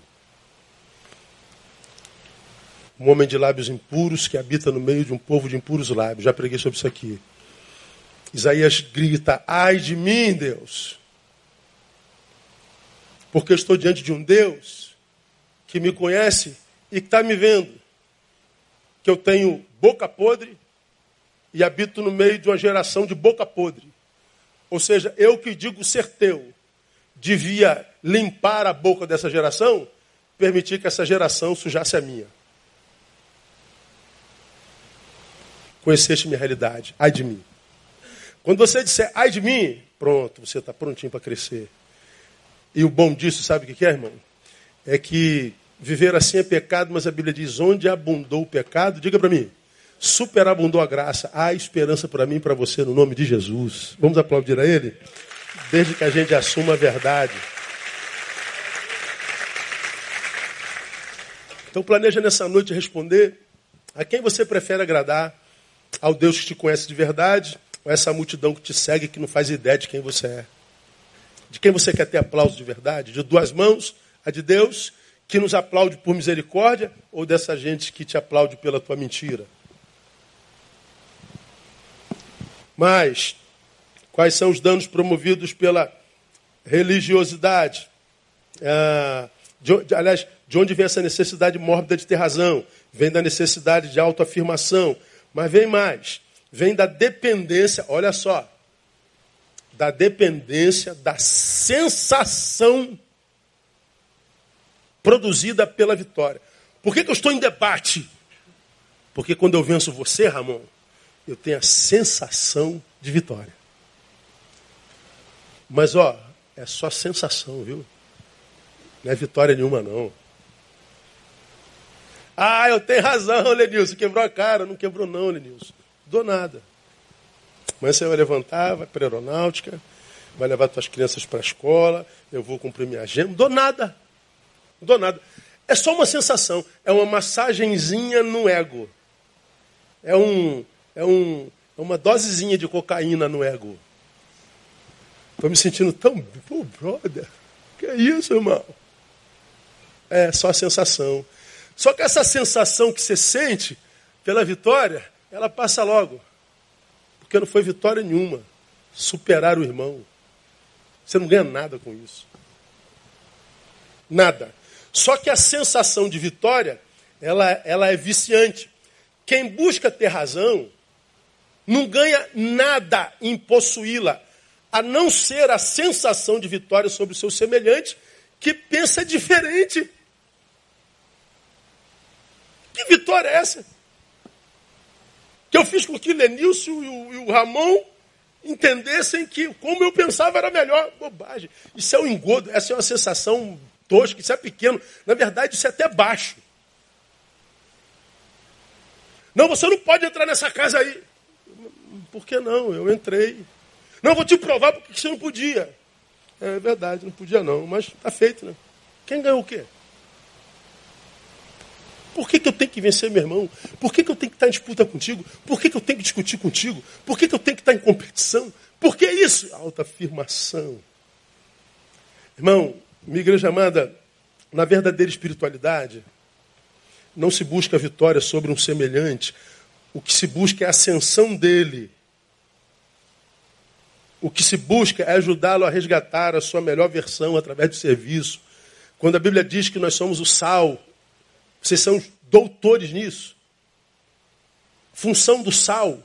S1: Um homem de lábios impuros que habita no meio de um povo de impuros lábios. Já preguei sobre isso aqui. Isaías grita, ai de mim, Deus. Porque eu estou diante de um Deus que me conhece e que está me vendo. Que eu tenho boca podre e habito no meio de uma geração de boca podre. Ou seja, eu que digo ser teu, devia limpar a boca dessa geração, permitir que essa geração sujasse a minha. Conheceste minha realidade, ai de mim. Quando você disser ai de mim, pronto, você está prontinho para crescer. E o bom disso, sabe o que é, irmão? É que viver assim é pecado, mas a Bíblia diz: onde abundou o pecado, diga para mim, superabundou a graça. Há esperança para mim e para você no nome de Jesus. Vamos aplaudir a Ele? desde que a gente assuma a verdade. Então planeja nessa noite responder a quem você prefere agradar, ao Deus que te conhece de verdade, ou essa multidão que te segue que não faz ideia de quem você é. De quem você quer ter aplauso de verdade? De duas mãos, a de Deus, que nos aplaude por misericórdia, ou dessa gente que te aplaude pela tua mentira? Mas, quais são os danos promovidos pela religiosidade? Ah, de, aliás, de onde vem essa necessidade mórbida de ter razão? Vem da necessidade de autoafirmação. Mas vem mais. Vem da dependência, olha só. Da dependência, da sensação produzida pela vitória. Por que, que eu estou em debate? Porque quando eu venço você, Ramon, eu tenho a sensação de vitória. Mas, ó, é só sensação, viu? Não é vitória nenhuma, não. Ah, eu tenho razão, Lenilson. Quebrou a cara. Não quebrou, não, Lenilson. Dou nada. Mas você vai levantar, vai para a aeronáutica, vai levar suas crianças para a escola, eu vou cumprir minha agenda. Dou nada. Dou nada. É só uma sensação. É uma massagenzinha no ego. É, um, é, um, é uma dosezinha de cocaína no ego. Estou me sentindo tão. Pô, brother. Que é isso, irmão? É só a sensação. Só que essa sensação que você sente pela vitória, ela passa logo. Porque não foi vitória nenhuma. Superar o irmão. Você não ganha nada com isso. Nada. Só que a sensação de vitória, ela, ela é viciante. Quem busca ter razão, não ganha nada em possuí-la, a não ser a sensação de vitória sobre o seu semelhante, que pensa diferente. Que vitória é essa? Que eu fiz com que Lenilson e o, e o Ramon entendessem que como eu pensava era melhor. Bobagem. Isso é um engodo, essa é uma sensação tosca, isso é pequeno. Na verdade, isso é até baixo. Não, você não pode entrar nessa casa aí. Por que não? Eu entrei. Não, vou te provar porque você não podia. É verdade, não podia não, mas está feito, né? Quem ganhou o quê? Por que, que eu tenho que vencer meu irmão? Por que, que eu tenho que estar em disputa contigo? Por que, que eu tenho que discutir contigo? Por que, que eu tenho que estar em competição? Por que isso? Alta afirmação. Irmão, minha igreja amada, na verdadeira espiritualidade, não se busca vitória sobre um semelhante. O que se busca é a ascensão dele. O que se busca é ajudá-lo a resgatar a sua melhor versão através do serviço. Quando a Bíblia diz que nós somos o sal, vocês são doutores nisso. Função do sal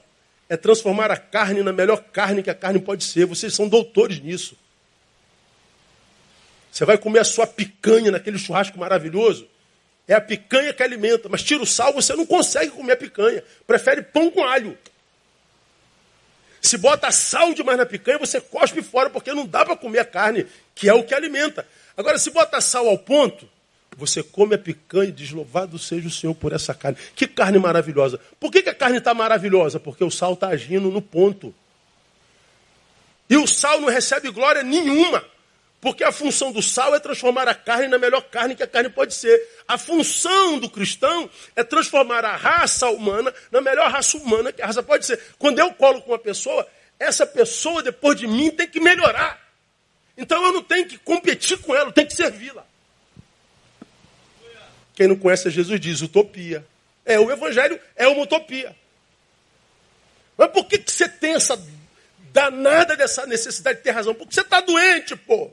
S1: é transformar a carne na melhor carne que a carne pode ser. Vocês são doutores nisso. Você vai comer a sua picanha naquele churrasco maravilhoso. É a picanha que alimenta, mas tira o sal, você não consegue comer a picanha. Prefere pão com alho. Se bota sal demais na picanha, você cospe fora, porque não dá para comer a carne, que é o que alimenta. Agora, se bota sal ao ponto, você come a picanha e diz: Louvado seja o Senhor por essa carne. Que carne maravilhosa. Por que, que a carne está maravilhosa? Porque o sal está agindo no ponto. E o sal não recebe glória nenhuma. Porque a função do sal é transformar a carne na melhor carne que a carne pode ser. A função do cristão é transformar a raça humana na melhor raça humana que a raça pode ser. Quando eu colo com uma pessoa, essa pessoa, depois de mim, tem que melhorar. Então eu não tenho que competir com ela, eu tenho que servi-la. Quem não conhece Jesus diz utopia. É, o evangelho é uma utopia. Mas por que, que você tem essa danada dessa necessidade de ter razão? Porque você está doente, pô.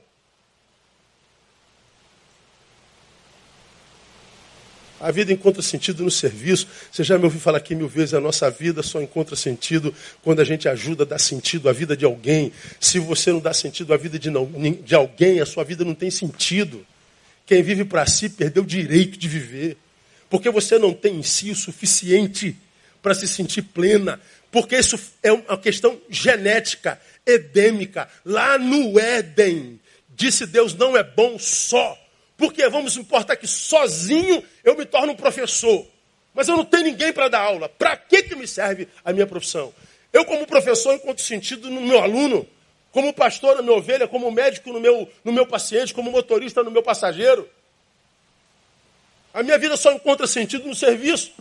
S1: A vida encontra sentido no serviço. Você já me ouviu falar aqui mil vezes, a nossa vida só encontra sentido quando a gente ajuda a dar sentido à vida de alguém. Se você não dá sentido à vida de, não, de alguém, a sua vida não tem sentido. Quem vive para si perdeu o direito de viver. Porque você não tem em si o suficiente para se sentir plena. Porque isso é uma questão genética, edêmica. Lá no Éden, disse Deus, não é bom só. Porque vamos importar que sozinho eu me torno um professor. Mas eu não tenho ninguém para dar aula. Para que, que me serve a minha profissão? Eu, como professor, encontro sentido no meu aluno como pastor na minha ovelha, como médico no meu, no meu paciente, como motorista no meu passageiro. A minha vida só encontra sentido no serviço.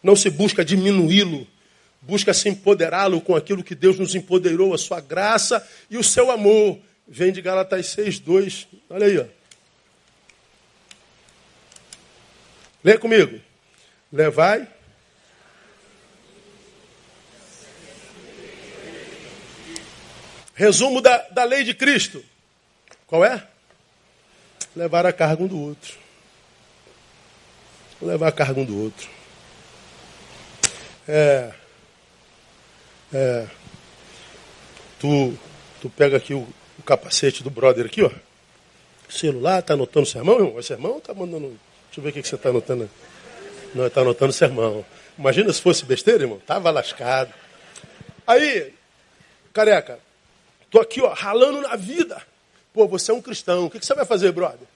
S1: Não se busca diminuí-lo, busca se empoderá-lo com aquilo que Deus nos empoderou, a sua graça e o seu amor. Vem de Galatas 6, 2. Olha aí, ó. Leia comigo. Levai. Resumo da, da lei de Cristo. Qual é? Levar a carga um do outro. Levar a carga um do outro. É. É. Tu, tu pega aqui o, o capacete do brother aqui, ó. Celular, tá anotando sermão, irmão? O sermão tá mandando. Deixa eu ver o que, que você tá anotando. Não, tá anotando sermão. Imagina se fosse besteira, irmão. Tava lascado. Aí, careca, tô aqui, ó, ralando na vida. Pô, você é um cristão. O que, que você vai fazer, brother?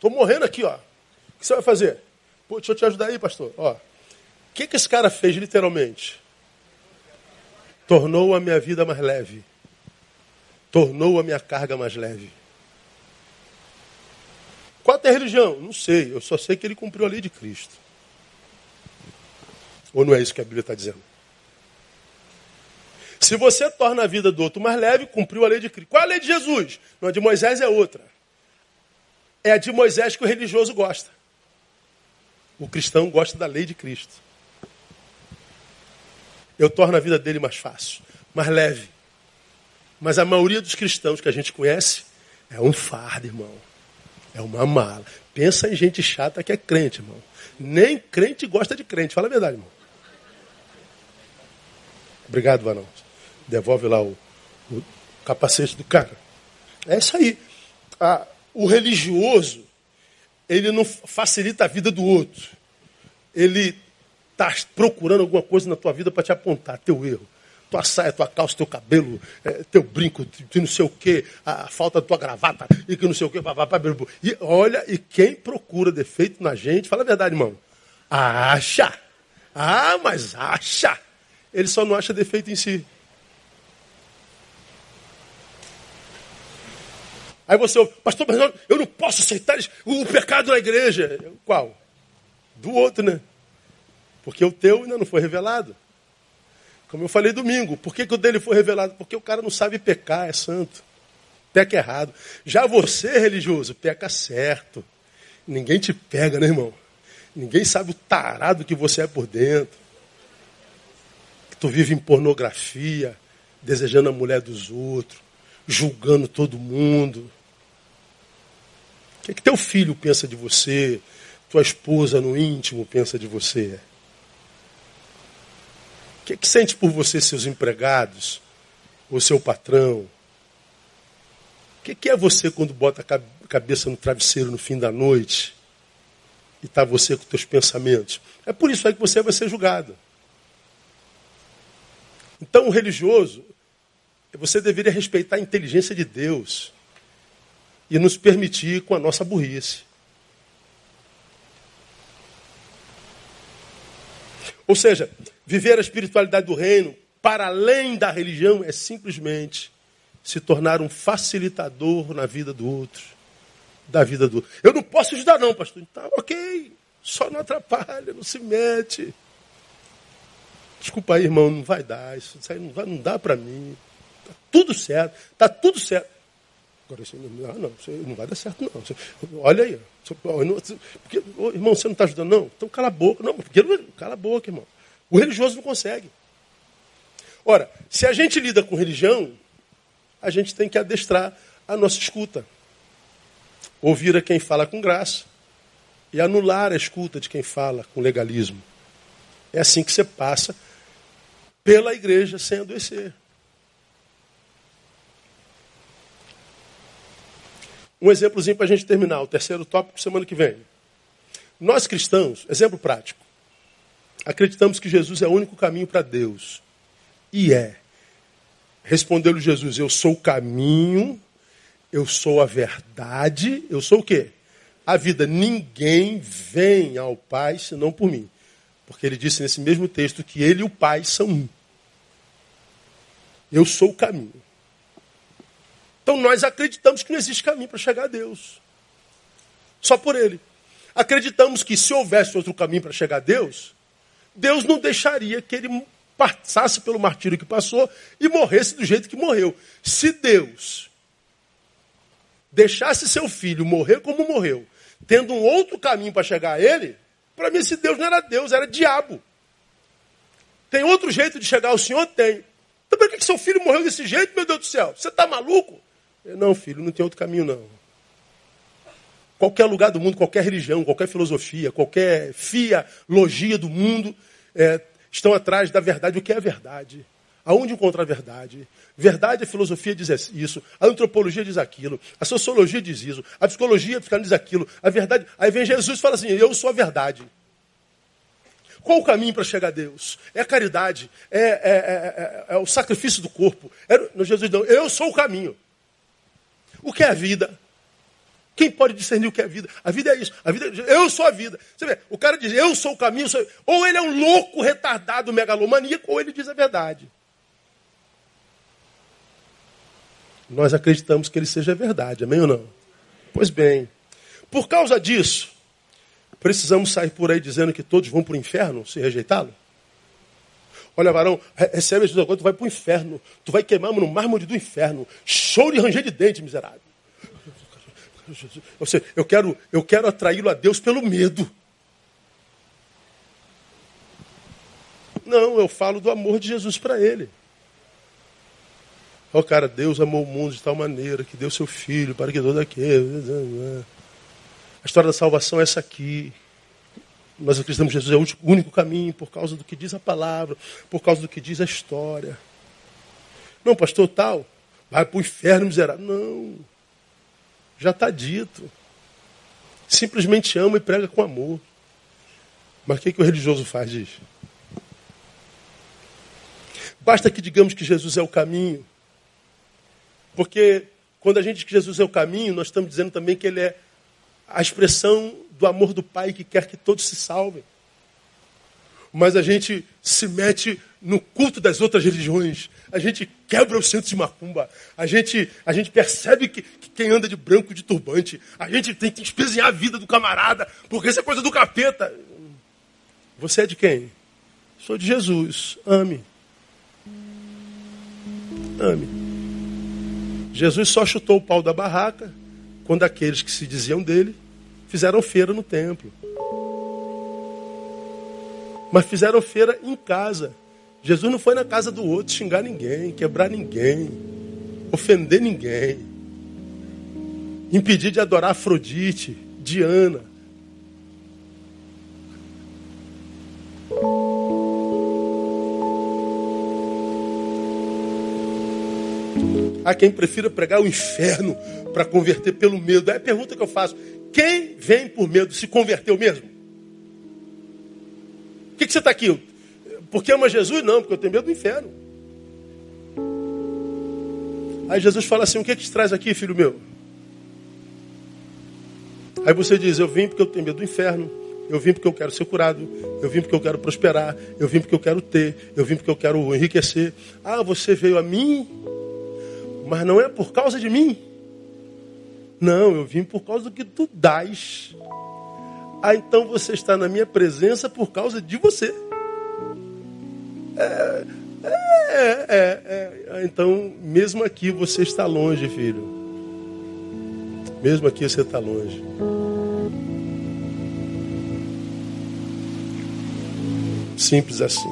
S1: Tô morrendo aqui, ó. O que você vai fazer? Pô, deixa eu te ajudar aí, pastor. Ó, o que, que esse cara fez literalmente? Tornou a minha vida mais leve. Tornou a minha carga mais leve. Qual é a religião? Não sei. Eu só sei que ele cumpriu a lei de Cristo. Ou não é isso que a Bíblia está dizendo? Se você torna a vida do outro mais leve, cumpriu a lei de Cristo. Qual é a lei de Jesus? Não, a de Moisés é outra. É a de Moisés que o religioso gosta. O cristão gosta da lei de Cristo. Eu torno a vida dele mais fácil, mais leve. Mas a maioria dos cristãos que a gente conhece é um fardo, irmão. É uma mala. Pensa em gente chata que é crente, irmão. Nem crente gosta de crente. Fala a verdade, irmão. Obrigado, Vanão devolve lá o, o capacete do cara. É isso aí. Ah, o religioso, ele não facilita a vida do outro. Ele está procurando alguma coisa na tua vida para te apontar teu erro. Tua saia, tua calça, teu cabelo, é, teu brinco, de não sei o quê, a, a, falta da tua gravata, e que não sei o quê. E olha, e quem procura defeito na gente, fala a verdade, irmão. Acha. Ah, mas acha. Ele só não acha defeito em si. Aí você, pastor, mas eu não posso aceitar o pecado na igreja. Qual? Do outro, né? Porque o teu ainda não foi revelado. Como eu falei domingo, por que, que o dele foi revelado? Porque o cara não sabe pecar, é santo. Peca errado. Já você, religioso, peca certo. Ninguém te pega, né, irmão? Ninguém sabe o tarado que você é por dentro. Que tu vive em pornografia, desejando a mulher dos outros julgando todo mundo. O que, é que teu filho pensa de você? Tua esposa no íntimo pensa de você? O que, é que sente por você seus empregados? Ou seu patrão? O que, é que é você quando bota a cabeça no travesseiro no fim da noite? E está você com teus pensamentos? É por isso aí que você vai ser julgado. Então o religioso, você deveria respeitar a inteligência de Deus e nos permitir com a nossa burrice. Ou seja, viver a espiritualidade do reino para além da religião é simplesmente se tornar um facilitador na vida do outro, da vida do outro. Eu não posso ajudar não, pastor. Então, ok, só não atrapalha, não se mete. Desculpa aí, irmão, não vai dar, isso aí não, vai, não dá para mim tudo certo, está tudo certo. Agora, isso, não, ah, não, isso não vai dar certo, não. olha aí. Porque, oh, irmão, você não está ajudando, não? Então cala a boca. Não, porque, cala a boca, irmão. O religioso não consegue. Ora, se a gente lida com religião, a gente tem que adestrar a nossa escuta. Ouvir a quem fala com graça e anular a escuta de quem fala com legalismo. É assim que você passa pela igreja sem adoecer. Um exemplozinho para a gente terminar, o terceiro tópico semana que vem. Nós cristãos, exemplo prático, acreditamos que Jesus é o único caminho para Deus. E é. Respondeu-lhe Jesus: Eu sou o caminho, eu sou a verdade, eu sou o quê? A vida. Ninguém vem ao Pai senão por mim. Porque ele disse nesse mesmo texto que ele e o Pai são um. Eu sou o caminho. Então nós acreditamos que não existe caminho para chegar a Deus. Só por Ele. Acreditamos que se houvesse outro caminho para chegar a Deus, Deus não deixaria que ele passasse pelo martírio que passou e morresse do jeito que morreu. Se Deus deixasse seu filho morrer como morreu, tendo um outro caminho para chegar a ele, para mim esse Deus não era Deus, era diabo. Tem outro jeito de chegar ao Senhor? Tem. Então por que, seu filho morreu desse jeito, meu Deus do céu? Você está maluco? Não, filho, não tem outro caminho não. Qualquer lugar do mundo, qualquer religião, qualquer filosofia, qualquer fialogia do mundo é, estão atrás da verdade. O que é a verdade? Aonde encontrar a verdade? Verdade, a filosofia diz isso, a antropologia diz aquilo, a sociologia diz isso, a psicologia diz aquilo, a verdade. Aí vem Jesus e fala assim: Eu sou a verdade. Qual o caminho para chegar a Deus? É a caridade, é, é, é, é o sacrifício do corpo. no Jesus não, eu sou o caminho. O que é a vida? Quem pode discernir o que é a vida? A vida é isso. A vida é, eu sou a vida. Você vê, o cara diz, eu sou o caminho. Sou... Ou ele é um louco, retardado, megalomaníaco, ou ele diz a verdade. Nós acreditamos que ele seja verdade, amém ou não? Pois bem, por causa disso, precisamos sair por aí dizendo que todos vão para o inferno se rejeitá-lo? Olha, varão, recebe Jesus agora, tu vai para o inferno. Tu vai queimar no mármore do inferno. Show de ranger de dente, miserável. Ou seja, eu quero, eu quero atraí-lo a Deus pelo medo. Não, eu falo do amor de Jesus para ele. Ó, oh, cara, Deus amou o mundo de tal maneira que deu seu filho para que todo aquele. A história da salvação é essa aqui. Nós acreditamos que Jesus é o único caminho por causa do que diz a palavra, por causa do que diz a história. Não, pastor, tal, vai para o inferno miserável. Não. Já está dito. Simplesmente ama e prega com amor. Mas o que, que o religioso faz disso? Basta que digamos que Jesus é o caminho. Porque quando a gente diz que Jesus é o caminho, nós estamos dizendo também que ele é a expressão do amor do Pai que quer que todos se salvem. Mas a gente se mete no culto das outras religiões. A gente quebra o centro de macumba. A gente, a gente percebe que, que quem anda de branco, de turbante, a gente tem que espezinhar a vida do camarada, porque isso é coisa do capeta. Você é de quem? Sou de Jesus. Ame. Ame. Jesus só chutou o pau da barraca quando aqueles que se diziam dele fizeram feira no templo. Mas fizeram feira em casa. Jesus não foi na casa do outro xingar ninguém, quebrar ninguém, ofender ninguém, impedir de adorar Afrodite, Diana. Há quem prefira pregar o inferno para converter pelo medo. É a pergunta que eu faço. Quem vem por medo se converteu mesmo? Por que, que você está aqui? Porque ama Jesus? Não, porque eu tenho medo do inferno. Aí Jesus fala assim: O que, é que te traz aqui, filho meu? Aí você diz: Eu vim porque eu tenho medo do inferno. Eu vim porque eu quero ser curado. Eu vim porque eu quero prosperar. Eu vim porque eu quero ter. Eu vim porque eu quero enriquecer. Ah, você veio a mim, mas não é por causa de mim. Não, eu vim por causa do que tu dás. Ah, então você está na minha presença por causa de você. É, é, é, é, então, mesmo aqui você está longe, filho. Mesmo aqui você está longe. Simples assim.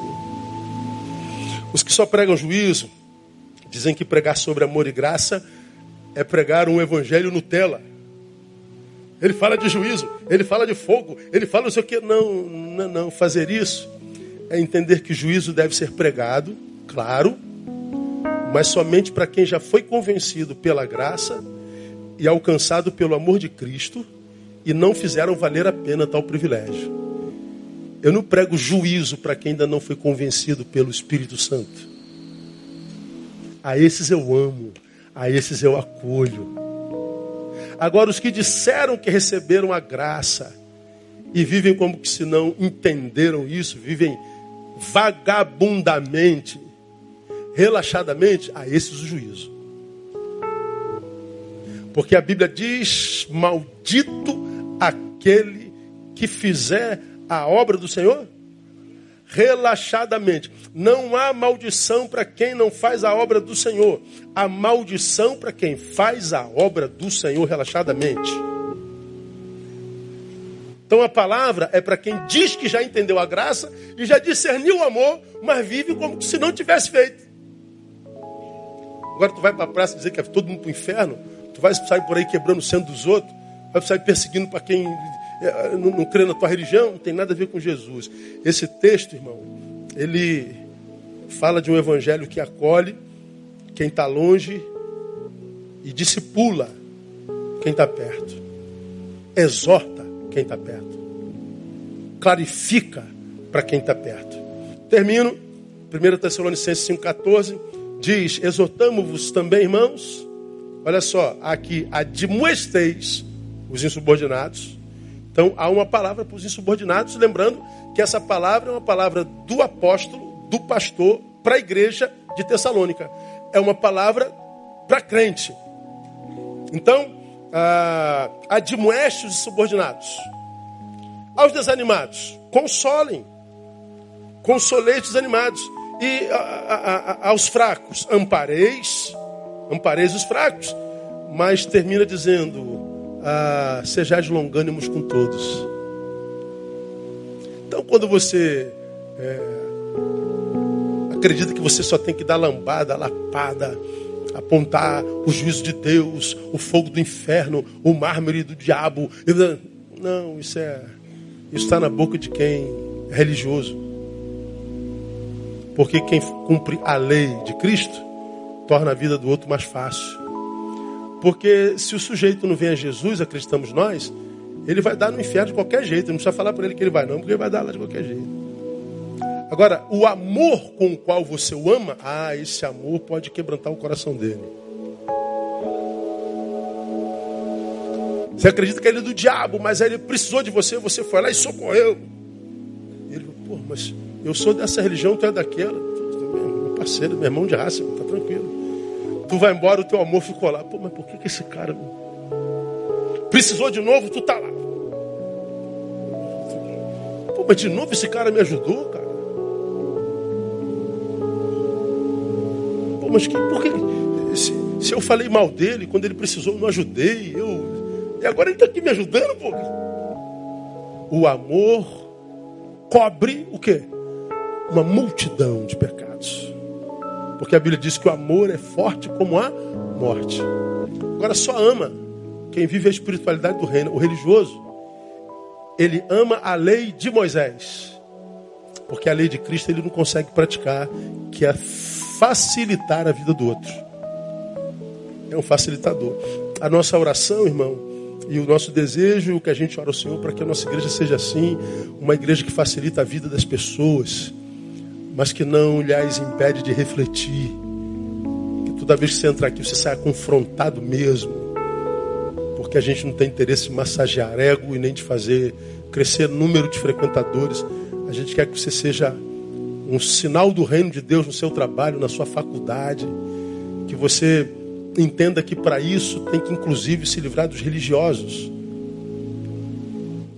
S1: Os que só pregam juízo dizem que pregar sobre amor e graça é pregar um evangelho Nutella. Ele fala de juízo, ele fala de fogo, ele fala não sei o que. Não, não, não. Fazer isso é entender que juízo deve ser pregado, claro, mas somente para quem já foi convencido pela graça e alcançado pelo amor de Cristo e não fizeram valer a pena tal privilégio. Eu não prego juízo para quem ainda não foi convencido pelo Espírito Santo. A esses eu amo a esses eu acolho. Agora, os que disseram que receberam a graça e vivem como que se não entenderam isso, vivem vagabundamente, relaxadamente, a esses o juízo. Porque a Bíblia diz: Maldito aquele que fizer a obra do Senhor relaxadamente. Não há maldição para quem não faz a obra do Senhor. Há maldição para quem faz a obra do Senhor relaxadamente. Então a palavra é para quem diz que já entendeu a graça e já discerniu o amor, mas vive como se não tivesse feito. Agora tu vai para a praça dizer que é todo mundo para o inferno, tu vai sair por aí quebrando o centro dos outros, vai sair perseguindo para quem não, não crê na tua religião, não tem nada a ver com Jesus. Esse texto, irmão, ele fala de um evangelho que acolhe quem está longe e discipula quem está perto. Exorta quem está perto. Clarifica para quem está perto. Termino. 1 Tessalonicenses 5,14 diz: Exortamos-vos também, irmãos. Olha só, aqui admoesteis os insubordinados. Então há uma palavra para os insubordinados, lembrando que essa palavra é uma palavra do apóstolo, do pastor, para a igreja de Tessalônica. É uma palavra para crente. Então, ah, admoeste os subordinados. Aos desanimados, consolem. Consolei os desanimados. E a, a, a, aos fracos, ampareis. Ampareis os fracos. Mas termina dizendo: ah, sejais longânimos com todos. Então, quando você é, acredita que você só tem que dar lambada, lapada, apontar o juízo de Deus, o fogo do inferno, o mármore do diabo. Não, isso é isso está na boca de quem é religioso. Porque quem cumpre a lei de Cristo torna a vida do outro mais fácil. Porque se o sujeito não vem a Jesus, acreditamos nós, ele vai dar no inferno de qualquer jeito. Não precisa falar para ele que ele vai, não, porque ele vai dar lá de qualquer jeito. Agora, o amor com o qual você o ama, ah, esse amor pode quebrantar o coração dele. Você acredita que ele é do diabo, mas ele precisou de você, você foi lá e socorreu. Ele falou, pô, mas eu sou dessa religião, tu é daquela. Meu parceiro, meu irmão de raça, tá tranquilo. Tu vai embora, o teu amor ficou lá. Pô, mas por que, que esse cara precisou de novo, tu tá lá? Pô, mas de novo esse cara me ajudou, cara. mas que, por que? Se, se, eu falei mal dele, quando ele precisou, eu não ajudei. Eu, e agora ele está aqui me ajudando, pô. O amor cobre o quê? Uma multidão de pecados. Porque a Bíblia diz que o amor é forte como a morte. Agora só ama quem vive a espiritualidade do reino. O religioso, ele ama a lei de Moisés. Porque a lei de Cristo ele não consegue praticar, que é facilitar a vida do outro. É um facilitador. A nossa oração, irmão, e o nosso desejo, o que a gente ora ao Senhor, para que a nossa igreja seja assim, uma igreja que facilita a vida das pessoas, mas que não lhes impede de refletir. Que toda vez que você entrar aqui, você saia confrontado mesmo. Porque a gente não tem interesse em massagear ego e nem de fazer crescer número de frequentadores. A gente quer que você seja um sinal do reino de Deus no seu trabalho, na sua faculdade, que você entenda que para isso tem que inclusive se livrar dos religiosos.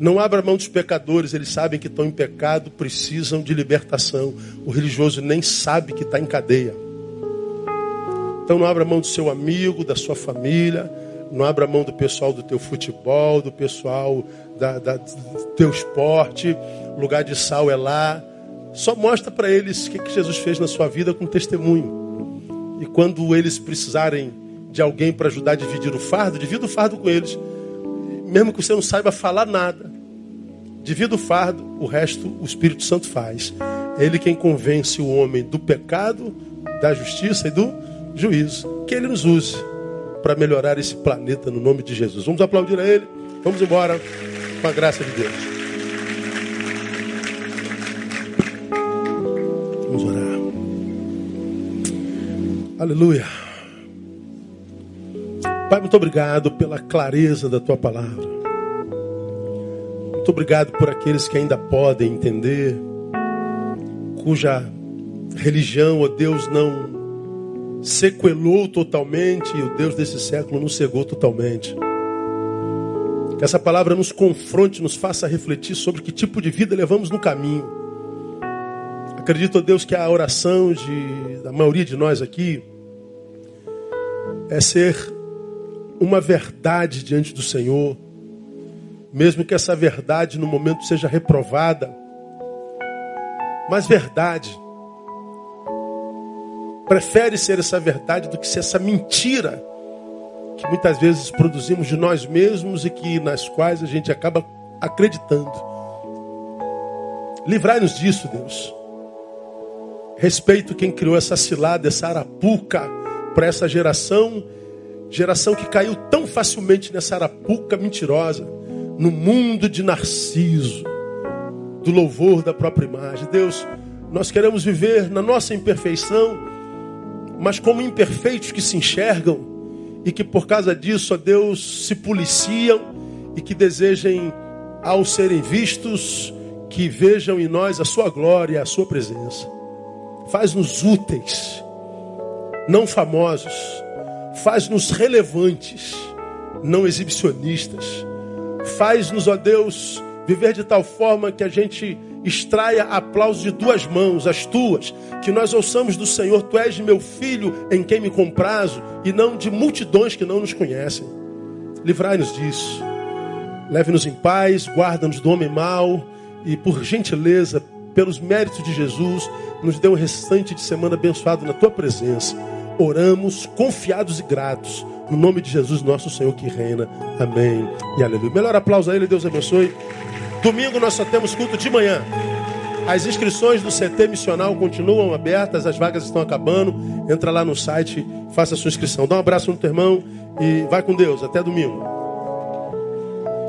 S1: Não abra mão dos pecadores, eles sabem que estão em pecado, precisam de libertação. O religioso nem sabe que está em cadeia. Então não abra mão do seu amigo, da sua família, não abra mão do pessoal do teu futebol, do pessoal da, da, do teu esporte. O lugar de sal é lá. Só mostra para eles o que, que Jesus fez na sua vida com testemunho. E quando eles precisarem de alguém para ajudar a dividir o fardo, divida o fardo com eles. Mesmo que você não saiba falar nada, divida o fardo, o resto o Espírito Santo faz. É ele quem convence o homem do pecado, da justiça e do juízo. Que ele nos use para melhorar esse planeta no nome de Jesus. Vamos aplaudir a ele. Vamos embora com a graça de Deus. Vamos orar. Aleluia. Pai, muito obrigado pela clareza da tua palavra. Muito obrigado por aqueles que ainda podem entender, cuja religião, ó Deus, não sequelou totalmente e o Deus desse século nos cegou totalmente. Que essa palavra nos confronte, nos faça refletir sobre que tipo de vida levamos no caminho. Acredito, Deus, que a oração de, da maioria de nós aqui é ser uma verdade diante do Senhor, mesmo que essa verdade no momento seja reprovada, mas verdade. Prefere ser essa verdade do que ser essa mentira que muitas vezes produzimos de nós mesmos e que nas quais a gente acaba acreditando. Livrai-nos disso, Deus. Respeito quem criou essa cilada, essa arapuca para essa geração, geração que caiu tão facilmente nessa arapuca mentirosa, no mundo de Narciso, do louvor da própria imagem. Deus, nós queremos viver na nossa imperfeição, mas como imperfeitos que se enxergam e que por causa disso, ó Deus, se policiam e que desejem, ao serem vistos, que vejam em nós a sua glória, a sua presença. Faz-nos úteis, não famosos. Faz-nos relevantes, não exibicionistas. Faz-nos, ó Deus, viver de tal forma que a gente extraia aplausos de duas mãos, as tuas, que nós ouçamos do Senhor, tu és meu filho em quem me comprazo, e não de multidões que não nos conhecem. Livrai-nos disso. Leve-nos em paz, guarda-nos do homem mau e, por gentileza, pelos méritos de Jesus, nos dê um restante de semana abençoado na tua presença. Oramos confiados e gratos. No nome de Jesus, nosso Senhor que reina. Amém e aleluia. Melhor aplauso a Ele, Deus abençoe. Domingo nós só temos culto de manhã. As inscrições do CT Missional continuam abertas, as vagas estão acabando. Entra lá no site, faça a sua inscrição. Dá um abraço no teu irmão e vai com Deus. Até domingo.